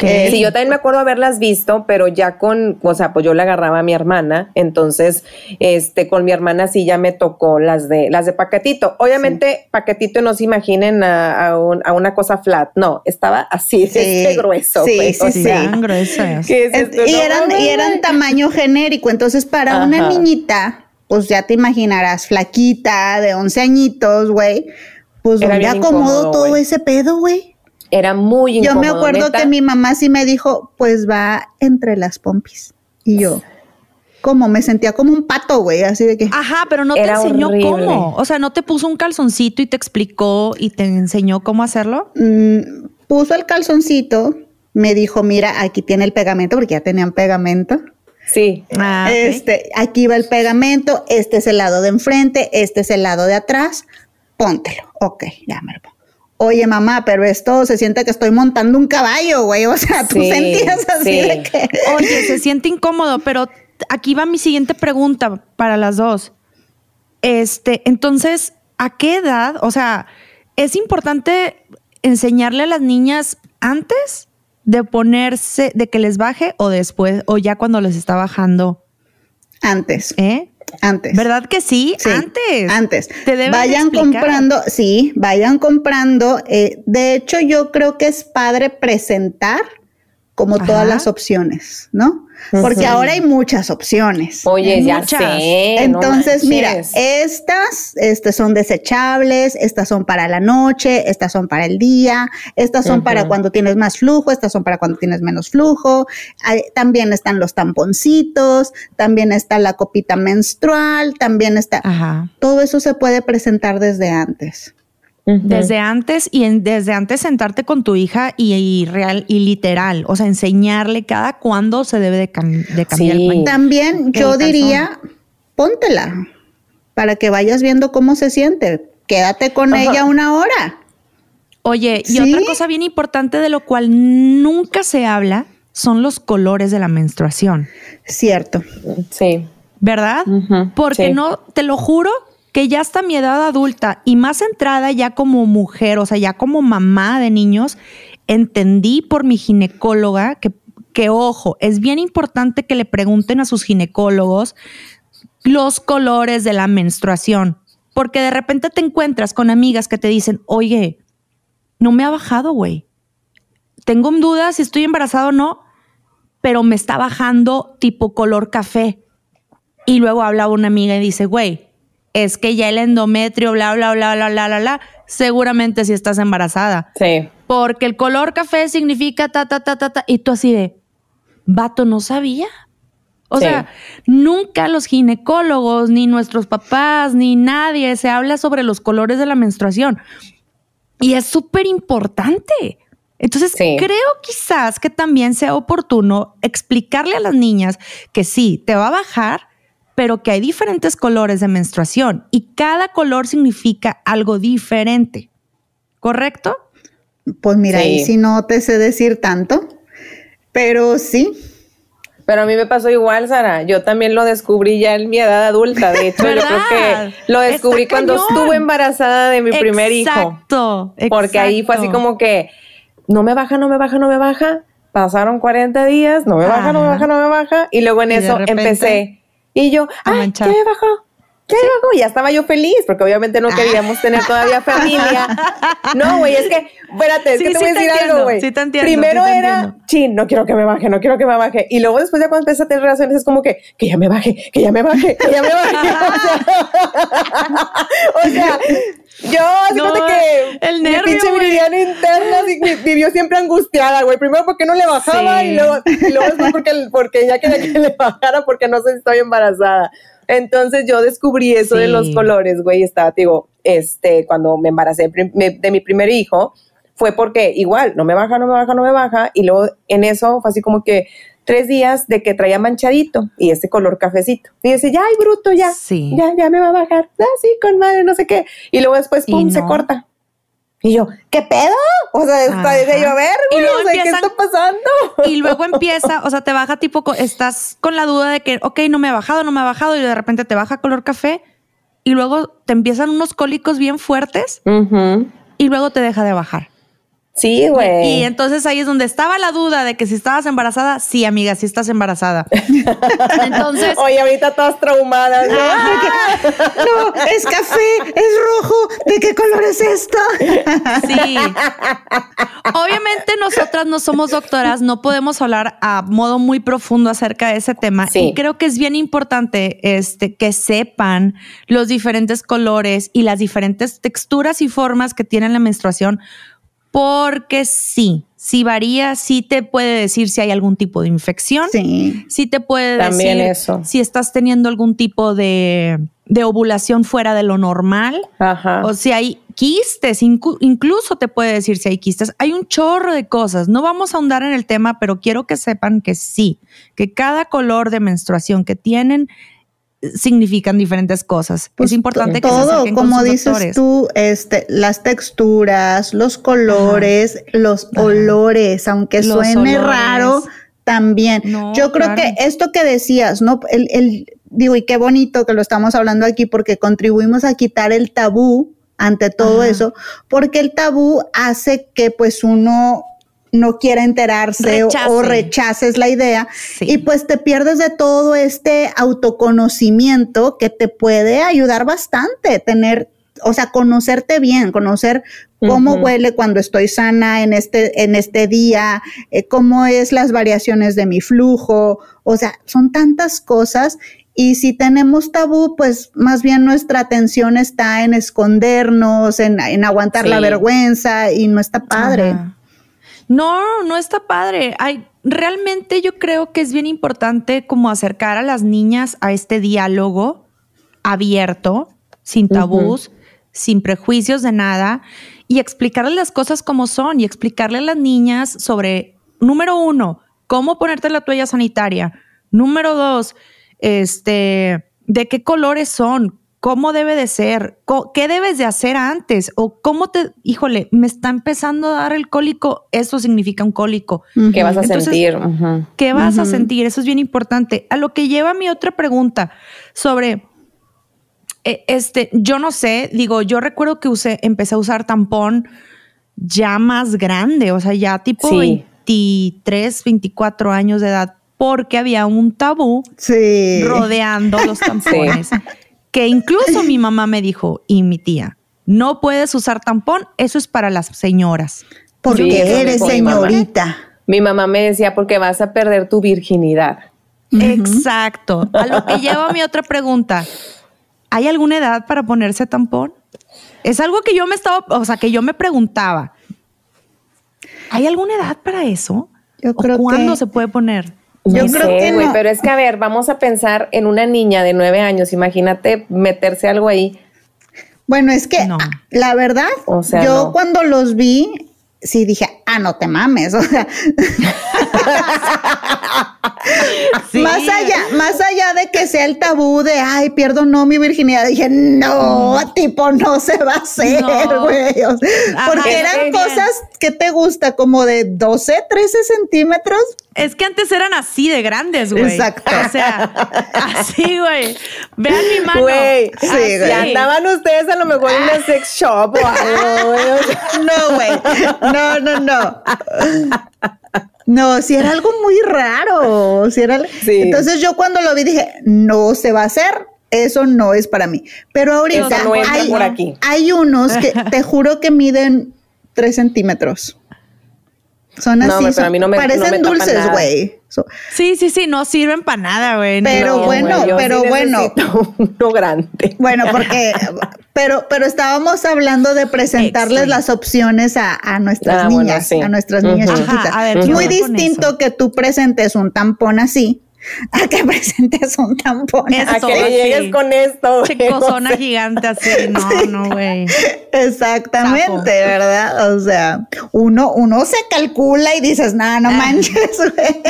Eh, sí, yo también me acuerdo haberlas visto, pero ya con, o sea, pues yo le agarraba a mi hermana, entonces, este, con mi hermana sí ya me tocó las de, las de paquetito. Obviamente, paquetito no se imaginen a, una cosa flat, no, estaba así, de grueso. Sí, pues, sí, sí. gruesas. y, eran, y eran tamaño genérico, entonces para una niñita, pues ya te imaginarás, flaquita, de 11 añitos, güey, pues ya acomodo todo ese pedo, güey? Era muy incómodo. Yo me acuerdo que mi mamá sí me dijo, pues va entre las pompis. Y yo, como me sentía como un pato, güey, así de que. Ajá, pero no te enseñó cómo. O sea, no te puso un calzoncito y te explicó y te enseñó cómo hacerlo. Mm, puso el calzoncito, me dijo, mira, aquí tiene el pegamento, porque ya tenían pegamento. Sí. Ah, este, aquí va el pegamento, este es el lado de enfrente, este es el lado de atrás, póntelo. Ok, ya me lo pongo. Oye, mamá, pero esto se siente que estoy montando un caballo, güey. O sea, tú sentías así de que. Oye, se siente incómodo, pero aquí va mi siguiente pregunta para las dos. Este, entonces, ¿a qué edad? O sea, es importante enseñarle a las niñas antes de ponerse, de que les baje o después, o ya cuando les está bajando. Antes. ¿Eh? Antes. ¿Verdad que sí? antes. Antes. Te vayan comprando, sí, vayan comprando. Eh, de hecho, yo creo que es padre presentar como todas las opciones, ¿no? Porque ahora hay muchas opciones. Oye, ya sé. Entonces, mira, estas, estas son desechables, estas son para la noche, estas son para el día, estas son para cuando tienes más flujo, estas son para cuando tienes menos flujo. también están los tamponcitos, también está la copita menstrual, también está. Todo eso se puede presentar desde antes. Desde antes y desde antes sentarte con tu hija y, real y literal, o sea, enseñarle cada cuándo se debe de, cambiar el También yo diría, póntela para que vayas viendo cómo se siente. Quédate con ella una hora. Oye, y otra cosa bien importante de lo cual nunca se habla son los colores de la menstruación. Cierto. Sí. ¿Verdad? Porque no, te lo juro que ya hasta mi edad adulta y más entrada ya como mujer, o sea, ya como mamá de niños, entendí por mi ginecóloga que, que ojo, es bien importante que le pregunten a sus ginecólogos los colores de la menstruación, porque de repente te encuentras con amigas que te dicen, oye, no me ha bajado, güey. Tengo dudas si estoy embarazada o no, pero me está bajando tipo color café. Y luego habla una amiga y dice, güey, es que ya el endometrio, bla, bla, bla, bla, bla, bla, bla, seguramente si estás embarazada. Sí. Porque el color café significa ta, ta, ta, ta, ta, y tú así de, vato, no sabía. O sea, nunca los ginecólogos, ni nuestros papás, ni nadie se habla sobre los colores de la menstruación. Y es súper importante. Entonces, creo quizás que también sea oportuno explicarle a las niñas que sí, te va a bajar, pero que hay diferentes colores de menstruación y cada color significa algo diferente. ¿Correcto? Pues mira, ahí sí no te sé decir tanto, pero sí. Pero a mí me pasó igual, Sara. Yo también lo descubrí ya en mi edad adulta. De hecho, yo creo que lo descubrí cuando estuve embarazada de mi primer hijo. Exacto. Porque ahí fue así como que no me baja, no me baja, no me baja. Pasaron 40 días, no me baja, no me baja, no me baja. Y luego en eso empecé y yo, ay, ¿qué me bajó? ¿Qué? Y ya estaba yo feliz, porque obviamente no queríamos tener todavía familia. No, güey, es que, espérate, es que te voy a decir algo, güey. Sí Primero era, chin, no quiero que me baje, no quiero que me baje. Y luego después ya cuando empiezas a tener relaciones es como que, que ya me baje, que ya me baje, que ya me baje. o sea, yo, no, que el nervio, mi pinche Viridiana interna vivió siempre angustiada, güey. Primero porque no le bajaba y luego, y luego porque, porque ya quería que le bajara porque no sé si estoy embarazada. Entonces yo descubrí eso de los colores, güey. Estaba, digo, este, cuando me embaracé de mi primer hijo, fue porque igual, no me baja, no me baja, no me baja. Y luego en eso fue así como que tres días de que traía manchadito y ese color cafecito. Y dice, ya, ay, bruto, ya, ya, ya me va a bajar. Ah, sí, con madre, no sé qué. Y luego después, pum, se corta. Y yo, ¿qué pedo? O sea, está de llover, güey, y ¿qué está pasando? Y luego empieza, o sea, te baja tipo, estás con la duda de que, ok, no me ha bajado, no me ha bajado, y de repente te baja color café, y luego te empiezan unos cólicos bien fuertes, y luego te deja de bajar. Sí, güey. Y, entonces ahí es donde estaba la duda de que si estabas embarazada, sí, amiga, sí estás embarazada. entonces. Oye, ahorita todas traumadas. ¿no? no, es café, es rojo. ¿De qué color es esto? sí. Obviamente nosotras no somos doctoras, no podemos hablar a modo muy profundo acerca de ese tema. Sí. Y creo que es bien importante este, que sepan los diferentes colores y las diferentes texturas y formas que tiene la menstruación Porque sí, sí varía, sí te puede decir si hay algún tipo de infección. Sí. Sí te puede También decir eso. si estás teniendo algún tipo de, de ovulación fuera de lo normal. Ajá. O si hay quistes, incluso te puede decir si hay quistes. Hay un chorro de cosas. No vamos a ahondar en el tema, pero quiero que sepan que sí, que cada color de menstruación que tienen significan diferentes cosas. Pues es importante que se todo, acerquen con como sus dices doctores. tú, este, las texturas, los colores, los olores, aunque Los suene olores. raro, también. No, Yo creo claro. que esto que decías, ¿no? El, el- digo, y qué bonito que lo estamos hablando aquí porque contribuimos a quitar el tabú ante todo Ajá. eso, porque el tabú hace que pues uno no quiera enterarse o- o, Rechace. rechaces la idea Sí. y pues te pierdes de todo este autoconocimiento que te puede ayudar bastante, tener, o sea, conocerte bien, conocer cómo huele cuando estoy sana en este, en este día, eh, cómo es las variaciones de mi flujo, o sea, son tantas cosas. Y si tenemos tabú, pues más bien nuestra atención está en escondernos, en, en aguantar la vergüenza y no está padre. No, no está padre. Hay, realmente yo creo que es bien importante como acercar a las niñas a este diálogo abierto, sin tabús, sin prejuicios de nada, y explicarles las cosas como son y explicarle a las niñas sobre, número uno, cómo ponerte la toalla sanitaria. Número dos, este, de qué colores son, cómo debe de ser, qué debes de hacer antes o cómo te, híjole, me está empezando a dar el cólico, eso significa un cólico. ¿Qué vas a Entonces, sentir? ¿Qué vas a sentir? Eso es bien importante. A lo que lleva mi otra pregunta sobre, eh, este, yo no sé, digo, yo recuerdo que usé, empecé a usar tampón ya más grande, o sea, ya tipo Sí. 23, 24 años de edad, porque había un tabú Sí. rodeando los tampones. Que incluso mi mamá me dijo, y mi tía, no puedes usar tampón, eso es para las señoras. Porque Sí, eres dijo mi mamá. señorita. Mi mamá me decía porque vas a perder tu virginidad. Exacto. A lo que lleva mi otra pregunta. ¿Hay alguna edad para ponerse tampón? Es algo que yo me estaba, o sea, que yo me preguntaba. ¿Hay alguna edad para eso? Yo ¿O creo cuándo que- se puede poner? Yo No creo sé, que güey, no. pero es que a ver, vamos a pensar en una niña de nueve años. Imagínate meterse algo ahí. Bueno, es que No. la verdad, O sea, yo no. cuando los vi, sí dije, ah, no te mames. O sea, Sí. más allá, más allá de que sea el tabú de ay, pierdo no mi virginidad, dije, no, tipo, no se va a hacer, güey. Porque eran cosas que te gusta, como de 12, 13 centímetros. Es que antes eran así de grandes, güey. Exacto. O sea, así, güey. Vean mi mano. Güey, Sí, si güey. andaban ustedes a lo mejor en una sex shop o algo, güey. No, güey. No, no, no. No, si era algo muy raro. Si era... Sí. Entonces yo cuando lo vi dije, no se va a hacer. Eso no es para mí. Pero ahorita no hay, por aquí. hay unos que te juro que miden tres centímetros. Son así, güey, pero son- a mí no me- no me parecen dulces, güey. So- Sí, sí, sí, no sirven para nada, güey. Pero No, bueno, yo pero sí bueno. Uno grande. Bueno, porque, pero, pero estábamos hablando de presentarles las opciones a, a nuestras Ah, bueno, niñas, sí. a nuestras niñas chiquitas. Ajá, a ver, es ¿qué muy distinto que tú presentes un tampón así a que presentes un tampón A que llegues con esto. güey, Che o cosona sea. gigante así. No, no, güey. Exactamente. ¿verdad? O sea, uno, uno se calcula y dices, no, Ah. no manches, güey.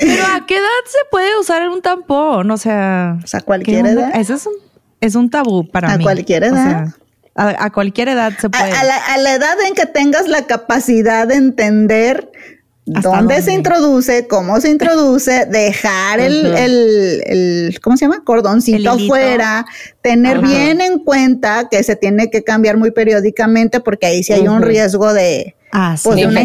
Pero ¿a qué edad se puede usar un tampón? O sea, O sea, cualquier edad. Eso es un, es un tabú para A mí. cualquier O edad. sea, a, a cualquier edad se A, puede. a la, a la edad en que tengas la capacidad de entender ¿Hasta dónde, se introduce, cómo se introduce, dejar el, el, el- ¿cómo se llama? Cordoncito afuera, tener Ajá. bien en cuenta que se tiene que cambiar muy periódicamente porque ahí sí hay un riesgo de, Ah, sí. pues, de una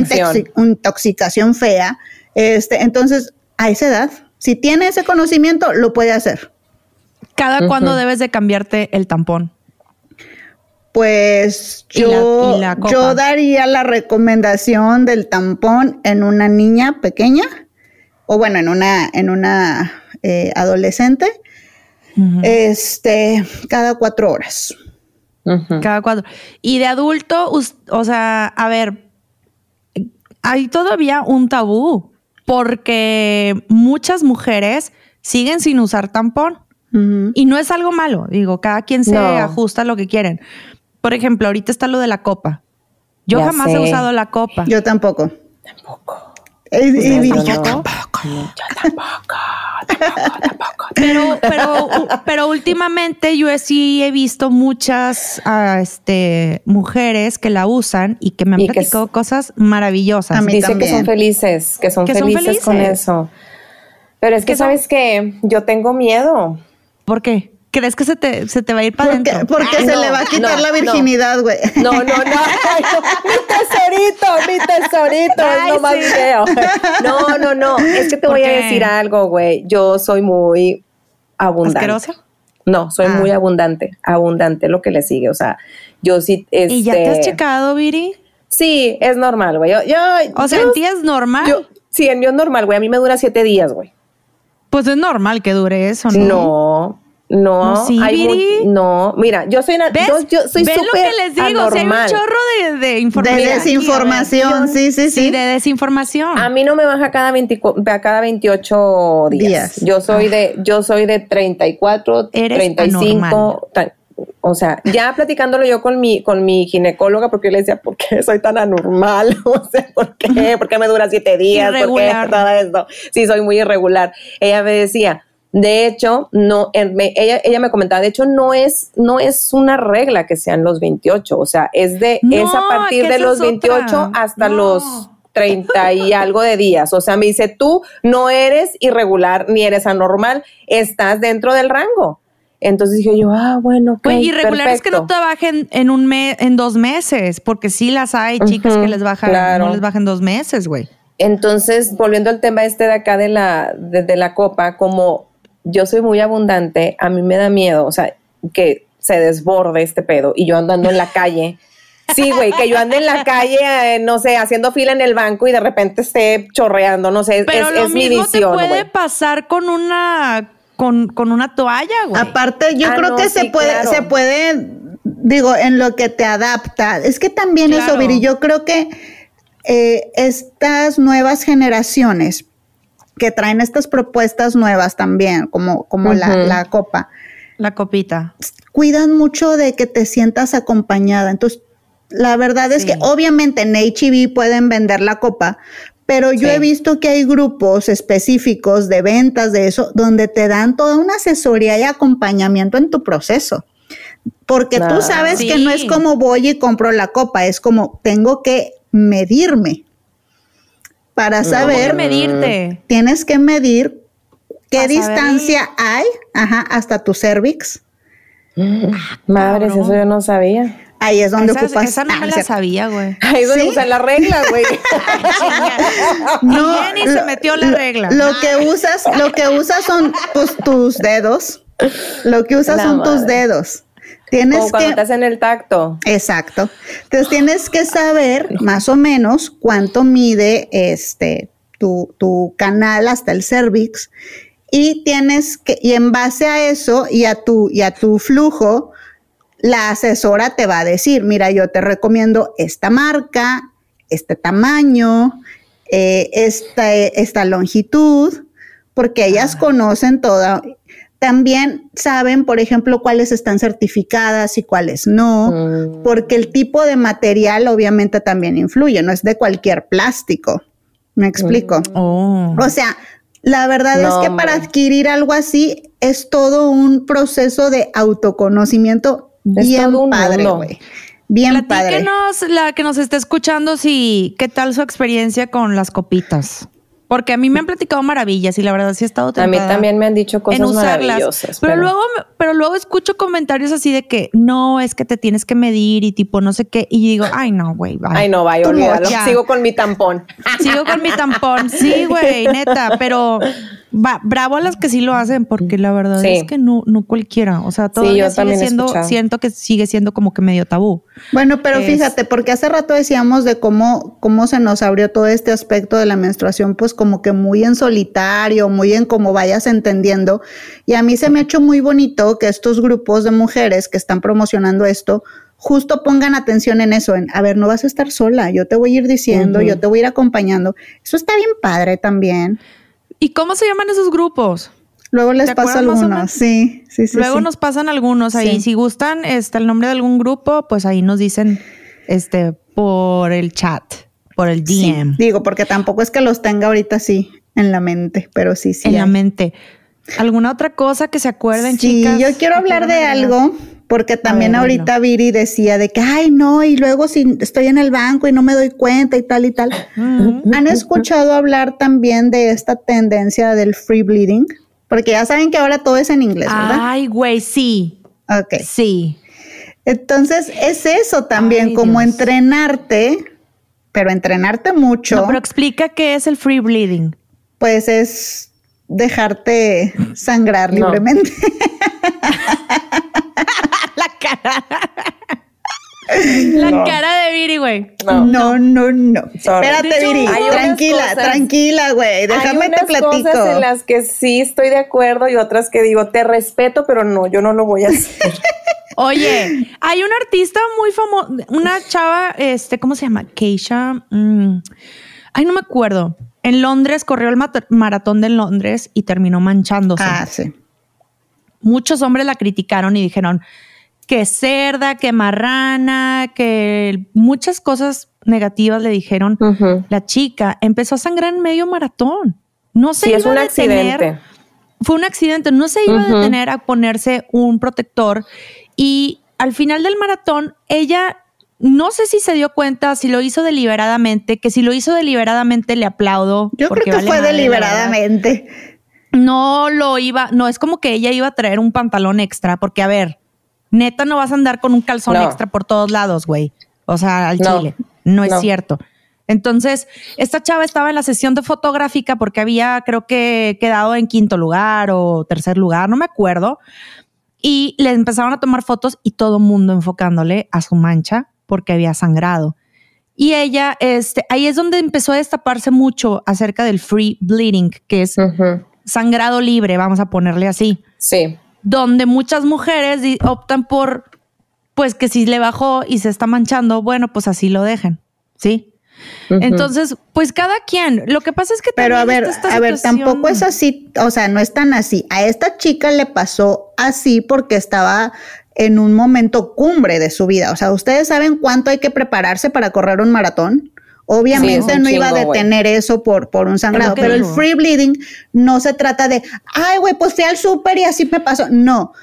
intoxicación fea. Este, entonces, a esa edad, si tiene ese conocimiento, lo puede hacer. ¿Cada cuándo debes de cambiarte el tampón? Pues Y la- yo, y la copa. yo daría la recomendación del tampón en una niña pequeña o bueno, en una, en una eh, adolescente, este, cada cuatro horas. Cada cuatro. Y de adulto, o sea, a ver, hay todavía un tabú porque muchas mujeres siguen sin usar tampón. Y no es algo malo, digo, cada quien se ajusta a lo que quieren. Por ejemplo, ahorita está lo de la copa. Yo jamás he usado la copa. Yo tampoco. Tampoco. Y, yo tampoco. Yo tampoco. Tampoco, Pero, pero, pero últimamente yo sí he visto muchas ah, este, mujeres que la usan y que me han platicado cosas maravillosas. A Dice que son felices, que son, felices, con eso. Pero es que, sabes que yo tengo miedo. ¿Por qué? ¿Crees que se te, se te va a ir para adentro? Porque, se le va a quitar la virginidad, güey. No. no, no, no. mi tesorito, mi tesorito, es lo más feo. No, no, no. Es que te voy a decir algo, güey. Yo soy muy abundante. ¿Asquerosa? No, soy muy ah. abundante. Abundante lo que le sigue. O sea, yo sí. Este, ¿Y ya te has checado, Viri? Sí, es normal, güey. Yo, yo, o sea, ¿en ti es normal? sí, en mí es normal, güey. A mí me dura siete días, güey. Pues es normal que dure eso, ¿no? No. No, hay no, mira, yo soy una, yo, yo, soy súper lo que les digo? hay un chorro de, de información. De desinformación, sí, sí, sí, de desinformación. A mí no me baja cada, 20, cada 28 días. Yo soy de, yo soy de 34, Eres 35. o sea, ya platicándolo yo con mi, con mi ginecóloga, porque yo le decía, ¿por qué soy tan anormal? O sea, ¿por qué? ¿Por qué me dura siete días? Irregular. ¿Por qué todo esto? Sí, soy muy irregular. Ella me decía, de hecho, no, ella, ella me comentaba, de hecho, no es, no es una regla que sean los 28, o sea, es de, es a partir de los 28 hasta los 30 y algo de días. O sea, me dice, tú no eres irregular ni eres anormal, estás dentro del rango. Entonces dije yo, ah, bueno, okay, irregular es que no te bajen en un mes, en dos meses, porque sí las hay chicas que les bajan, no les bajan dos meses, güey. Entonces, volviendo al tema este de acá de la, de la copa, como yo soy muy abundante, a mí me da miedo, o sea, que se desborde este pedo y yo andando en la calle. Sí, güey, que yo ande en la calle, eh, no sé, haciendo fila en el banco y de repente esté chorreando, no sé, Pero es, lo es mismo mi visión. Te puede pasar con una con, una toalla, güey. Aparte, yo ah, creo que se puede, se puede, digo, en lo que te adapta. Es que también eso, Viri, yo creo que eh, estas nuevas generaciones que traen estas propuestas nuevas también, como, como la, copa. La copita. Cuidan mucho de que te sientas acompañada. Entonces, la verdad es que obviamente en HB pueden vender la copa, pero yo he visto que hay grupos específicos de ventas de eso donde te dan toda una asesoría y acompañamiento en tu proceso. Porque tú sabes que no es como voy y compro la copa, es como tengo que medirme para saber. medirte. Tienes que medir qué distancia hay hasta tu cervix. Ah, Madre, eso yo no sabía. Ahí es donde ocupas. Esa no me la sabía, güey. Ahí es donde usa la regla, güey. no, Jenny se metió la regla. Lo que usas, lo que usas son pues, tus dedos. Lo que usas son tus dedos. Tienes Como cuando estás en el tacto. Exacto. Entonces tienes que saber más o menos cuánto mide este tu, tu canal hasta el cervix y tienes que, y en base a eso y a tu, y a tu flujo, la asesora te va a decir, mira, yo te recomiendo esta marca, este tamaño, eh, esta, esta longitud, porque ellas ah. conocen toda, también saben, por ejemplo, cuáles están certificadas y cuáles no, mm. porque el tipo de material obviamente también influye, no es de cualquier plástico. ¿Me explico? Mm. Oh. O sea, la verdad es que para adquirir algo así es todo un proceso de autoconocimiento bien padre, güey. Bien padre. la que nos está escuchando, sí, ¿qué tal su experiencia con las copitas? Porque a mí me han platicado maravillas y la verdad sí he estado A mí también me han dicho cosas maravillosas. Pero, luego, pero luego escucho comentarios así de que no, es que te tienes que medir y tipo no sé qué. Y digo, ay no, güey, Ay no, vaya, olvídalo. Sigo con mi tampón. Sigo con mi tampón. Sí, güey, neta. Pero va, bravo a las que sí lo hacen porque la verdad es que no, no cualquiera. O sea, todavía sigue siendo, siento que sigue siendo como que medio tabú. Bueno, pero fíjate, porque hace rato decíamos de cómo, cómo se nos abrió todo este aspecto de la menstruación, pues como que muy en solitario, muy en como vayas entendiendo. Y a mí se me ha hecho muy bonito que estos grupos de mujeres que están promocionando esto, justo pongan atención en eso, en, a ver, no vas a estar sola, yo te voy a ir diciendo, yo te voy a ir acompañando. Eso está bien padre también. ¿Y cómo se llaman esos grupos? Luego les paso algunos, sí, sí, sí. Luego nos pasan algunos ahí. Si gustan este, el nombre de algún grupo, pues ahí nos dicen este, por el chat, por el DM. digo, porque tampoco es que los tenga ahorita así en la mente, pero sí, sí. En la mente. ¿Alguna otra cosa que se acuerden, sí, chicas? Sí, yo quiero hablar de algo, porque también ahorita Viri decía de que, ay, no, y luego si estoy en el banco y no me doy cuenta y tal y tal. ¿Han escuchado hablar también de esta tendencia del free bleeding? Porque ya saben que ahora todo es en inglés, ¿verdad? Ay, güey, sí. Ok. Sí. Entonces, es eso también, como entrenarte, pero entrenarte mucho. No, pero explica qué es el free bleeding. Pues es dejarte sangrar libremente. La cara. La cara de Viri, güey. No, no, no. no. Espérate, Viri. Tranquila, tranquila, güey. Déjame hay te platico. cosas en las que sí estoy de acuerdo y otras que digo, te respeto, pero no, yo no lo voy a hacer. Oye, hay un artista muy famoso, una chava, este, ¿cómo se llama? Keisha. Mm, ay, no me acuerdo. En Londres corrió el maratón de Londres y terminó manchándose. Ah, sí. Muchos hombres la criticaron y dijeron que cerda, que marrana, que muchas cosas negativas le dijeron. La chica empezó a sangrar en medio maratón. No se sí, iba es un a detener. accidente. Fue un accidente. No se iba a detener a ponerse un protector y al final del maratón, ella no sé si se dio cuenta, si lo hizo deliberadamente, que si lo hizo deliberadamente le aplaudo. Yo creo que fue deliberadamente. No lo iba, no es como que ella iba a traer un pantalón extra, porque a ver, neta no vas a andar con un calzón extra por todos lados, güey. O sea, al chile. No es cierto. Entonces, esta chava estaba en la sesión de fotográfica porque había, creo que, quedado en quinto lugar o tercer lugar, no me acuerdo y le empezaron a tomar fotos y todo el mundo enfocándole a su mancha porque había sangrado. Y ella, este, ahí es donde empezó a destaparse mucho acerca del free bleeding, que es sangrado libre, vamos a ponerle así. Sí. Donde muchas mujeres optan por, pues que si le bajó y se está manchando, bueno, pues así lo dejen, ¿sí? Entonces, pues cada quien. Lo que pasa es que Pero a ver, a ver, tampoco es así, o sea, no es tan así. A esta chica le pasó así porque estaba en un momento cumbre de su vida. O sea, ustedes saben cuánto hay que prepararse para correr un maratón. Obviamente no iba a detener eso por, por un sangrado, pero el free bleeding no se trata de, ay, güey, pues fui al súper y así me pasó. No,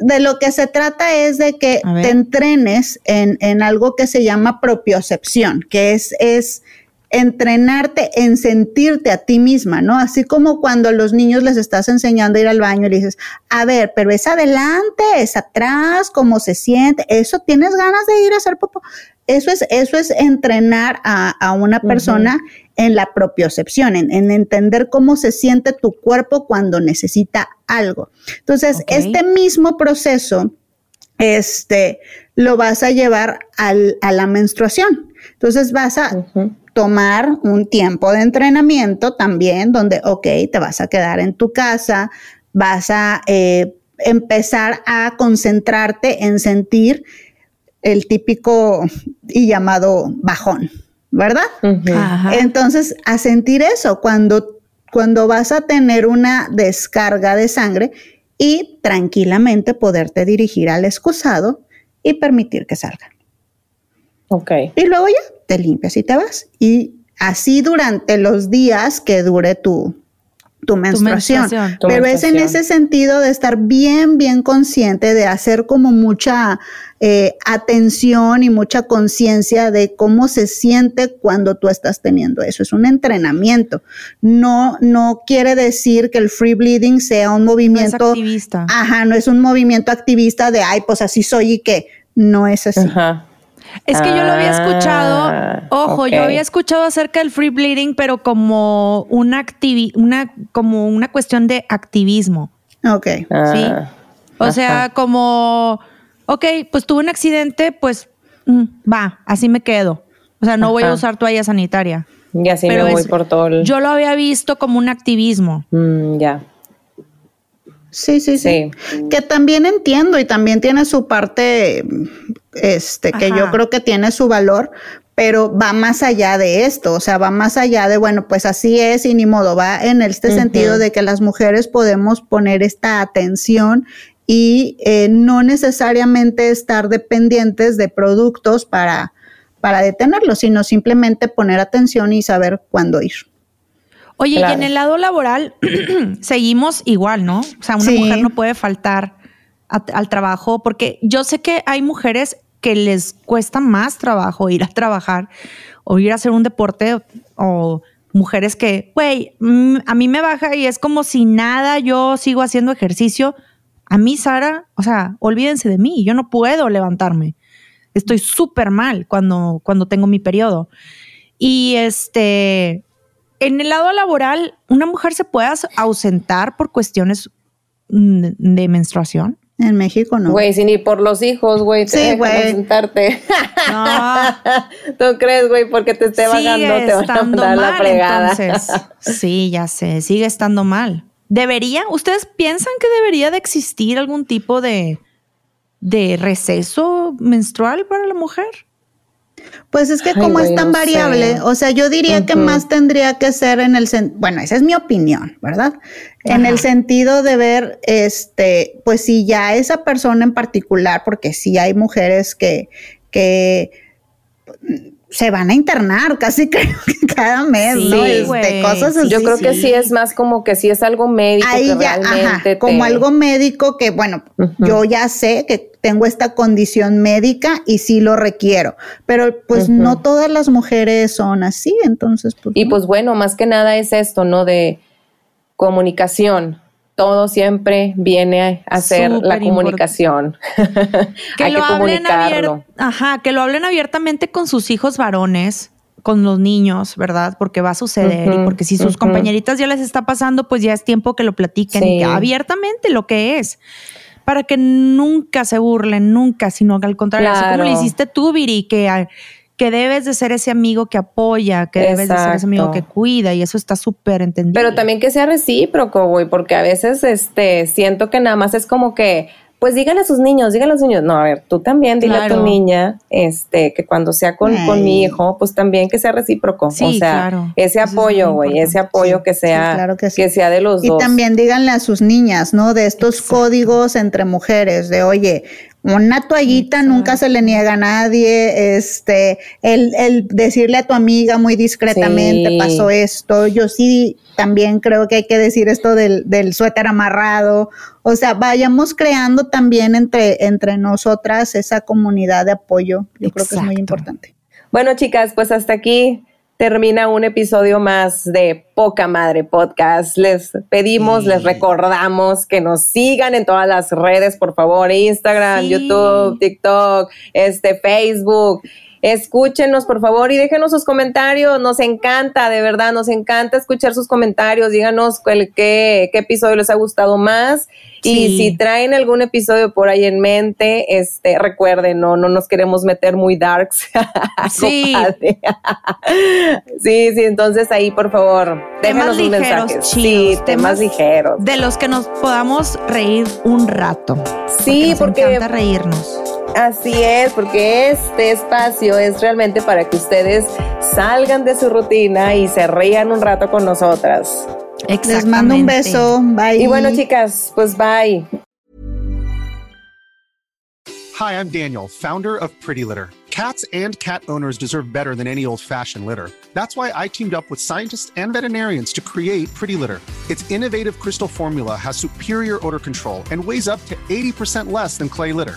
de lo que se trata es de que te entrenes en, en, algo que se llama propiocepción, que es, es entrenarte en sentirte a ti misma, ¿no? Así como cuando a los niños les estás enseñando a ir al baño y le dices, a ver, pero es adelante, es atrás, cómo se siente, eso tienes ganas de ir a hacer popó. Eso es, eso es entrenar a, a una persona en la propiocepción, en, en, entender cómo se siente tu cuerpo cuando necesita algo. Entonces, este mismo proceso, este, lo vas a llevar al, a la menstruación. Entonces vas a tomar un tiempo de entrenamiento también, donde, ok, te vas a quedar en tu casa, vas a eh, empezar a concentrarte en sentir el típico y llamado bajón, ¿verdad? Entonces, a sentir eso cuando, cuando vas a tener una descarga de sangre y tranquilamente poderte dirigir al excusado y permitir que salga. Ok. Y luego ya te limpias y te vas. Y así durante los días que dure tu, tu menstruación. Pero es en ese sentido de estar bien, bien consciente, de hacer como mucha eh, atención y mucha conciencia de cómo se siente cuando tú estás teniendo eso. Es un entrenamiento. No, no quiere decir que el free bleeding sea un movimiento. No es activista. Ajá, no es un movimiento activista de, ay, pues así soy y que no es así. Ajá. Es que yo lo había escuchado, Ah, ojo, yo había escuchado acerca del free bleeding, pero como una activi una, como una cuestión de activismo, Ok. ¿sí? Ah, O sea, como, ok, pues tuve un accidente, pues mm, va, así me quedo. O sea, no voy a usar toalla sanitaria. Y así me voy por todo el... Yo lo había visto como un activismo. Mm, ya. Sí, sí, sí, Que también entiendo y también tiene su parte, este, que yo creo que tiene su valor, pero va más allá de esto, o sea, va más allá de, bueno, pues así es y ni modo, va en este sentido de que las mujeres podemos poner esta atención y eh, no necesariamente estar dependientes de productos para, para detenerlo, sino simplemente poner atención y saber cuándo ir. Oye, y en el lado laboral seguimos igual, ¿no? O sea, una mujer no puede faltar al trabajo porque yo sé que hay mujeres que les cuesta más trabajo ir a trabajar o ir a hacer un deporte o mujeres que, güey, mm, a mí me baja y es como si nada, yo sigo haciendo ejercicio. A mí, Sara, o sea, olvídense de mí, yo no puedo levantarme. Estoy súper mal cuando, cuando tengo mi periodo. Y este, en el lado laboral, ¿una mujer se puede ausentar por cuestiones mm, de menstruación? En México no. Güey, si ni por los hijos, güey, te sí, güey. ausentarte. No. ¿Tú crees, güey? Porque te esté bajando, te van a mandar la fregada. Entonces, sí, ya sé, sigue estando mal. ¿Debería? ¿Ustedes piensan que debería de existir algún tipo de, de receso menstrual para la mujer? Pues es que como es tan variable, o sea, yo diría que más tendría que ser en el, bueno, esa es mi opinión, ¿verdad? En el sentido de ver, este, pues si ya esa persona en particular, porque sí hay mujeres que, que se van a internar casi creo que cada mes, ¿no? Este, cosas así. Yo creo que sí es más como que sí es algo médico. Ahí ya, ajá, como algo médico que, bueno, yo ya sé que tengo esta condición médica y sí lo requiero, pero pues no todas las mujeres son así, entonces. Pues, y pues bueno, más que nada es esto, ¿no? De comunicación todo siempre viene a ser la comunicación. que lo hablen Ajá, que lo hablen abiertamente con sus hijos varones, con los niños, ¿verdad? Porque va a suceder y porque si sus compañeritas ya les está pasando, pues ya es tiempo que lo platiquen abiertamente lo que es. Para que nunca se burlen, nunca, sino que al contrario, así como le hiciste tú, Viri, que que debes de ser ese amigo que apoya, que debes de ser ese amigo que cuida y eso está súper entendido. Pero también que sea recíproco, güey, porque a veces este siento que nada más es como que pues díganle a sus niños, díganle a los niños. No, a ver, tú también dile a tu niña, este, que cuando sea con, con, mi hijo, pues también que sea recíproco. Sí, o sea, ese apoyo, güey, ese apoyo que sea, que, sea de los dos. Y también díganle a sus niñas, ¿no? De estos códigos entre mujeres, de oye, una toallita nunca se le niega a nadie, este, el, el decirle a tu amiga muy discretamente pasó esto, yo sí también creo que hay que decir esto del, del suéter amarrado, o sea, vayamos creando también entre, entre nosotras esa comunidad de apoyo, yo creo que es muy importante. Bueno, chicas, pues hasta aquí termina un episodio más de Poca Madre Podcast. Les pedimos, les recordamos que nos sigan en todas las redes, por favor, Instagram, YouTube, TikTok, este, Facebook. Escúchenos, por favor, y déjenos sus comentarios. Nos encanta, de verdad, nos encanta escuchar sus comentarios. Díganos qué, qué episodio les ha gustado más. Y si traen algún episodio por ahí en mente, este, recuerden, no, no nos queremos meter muy darks. sí. sí, sí, entonces ahí, por favor, déjenos un mensaje. sí, temas, ligeros. De los que nos podamos reír un rato. Sí, porque, porque encanta reírnos. Así es, porque este espacio es realmente para que ustedes salgan de su rutina y se rían un rato con nosotras. Les mando un beso. Bye. Y bueno, chicas, pues bye. Hi, I'm Daniel, founder of Pretty Litter. Cats and cat owners deserve better than any old-fashioned litter. That's why I teamed up with scientists and veterinarians to create Pretty Litter. Its innovative crystal formula has superior odor control and weighs up to 80% less than clay litter.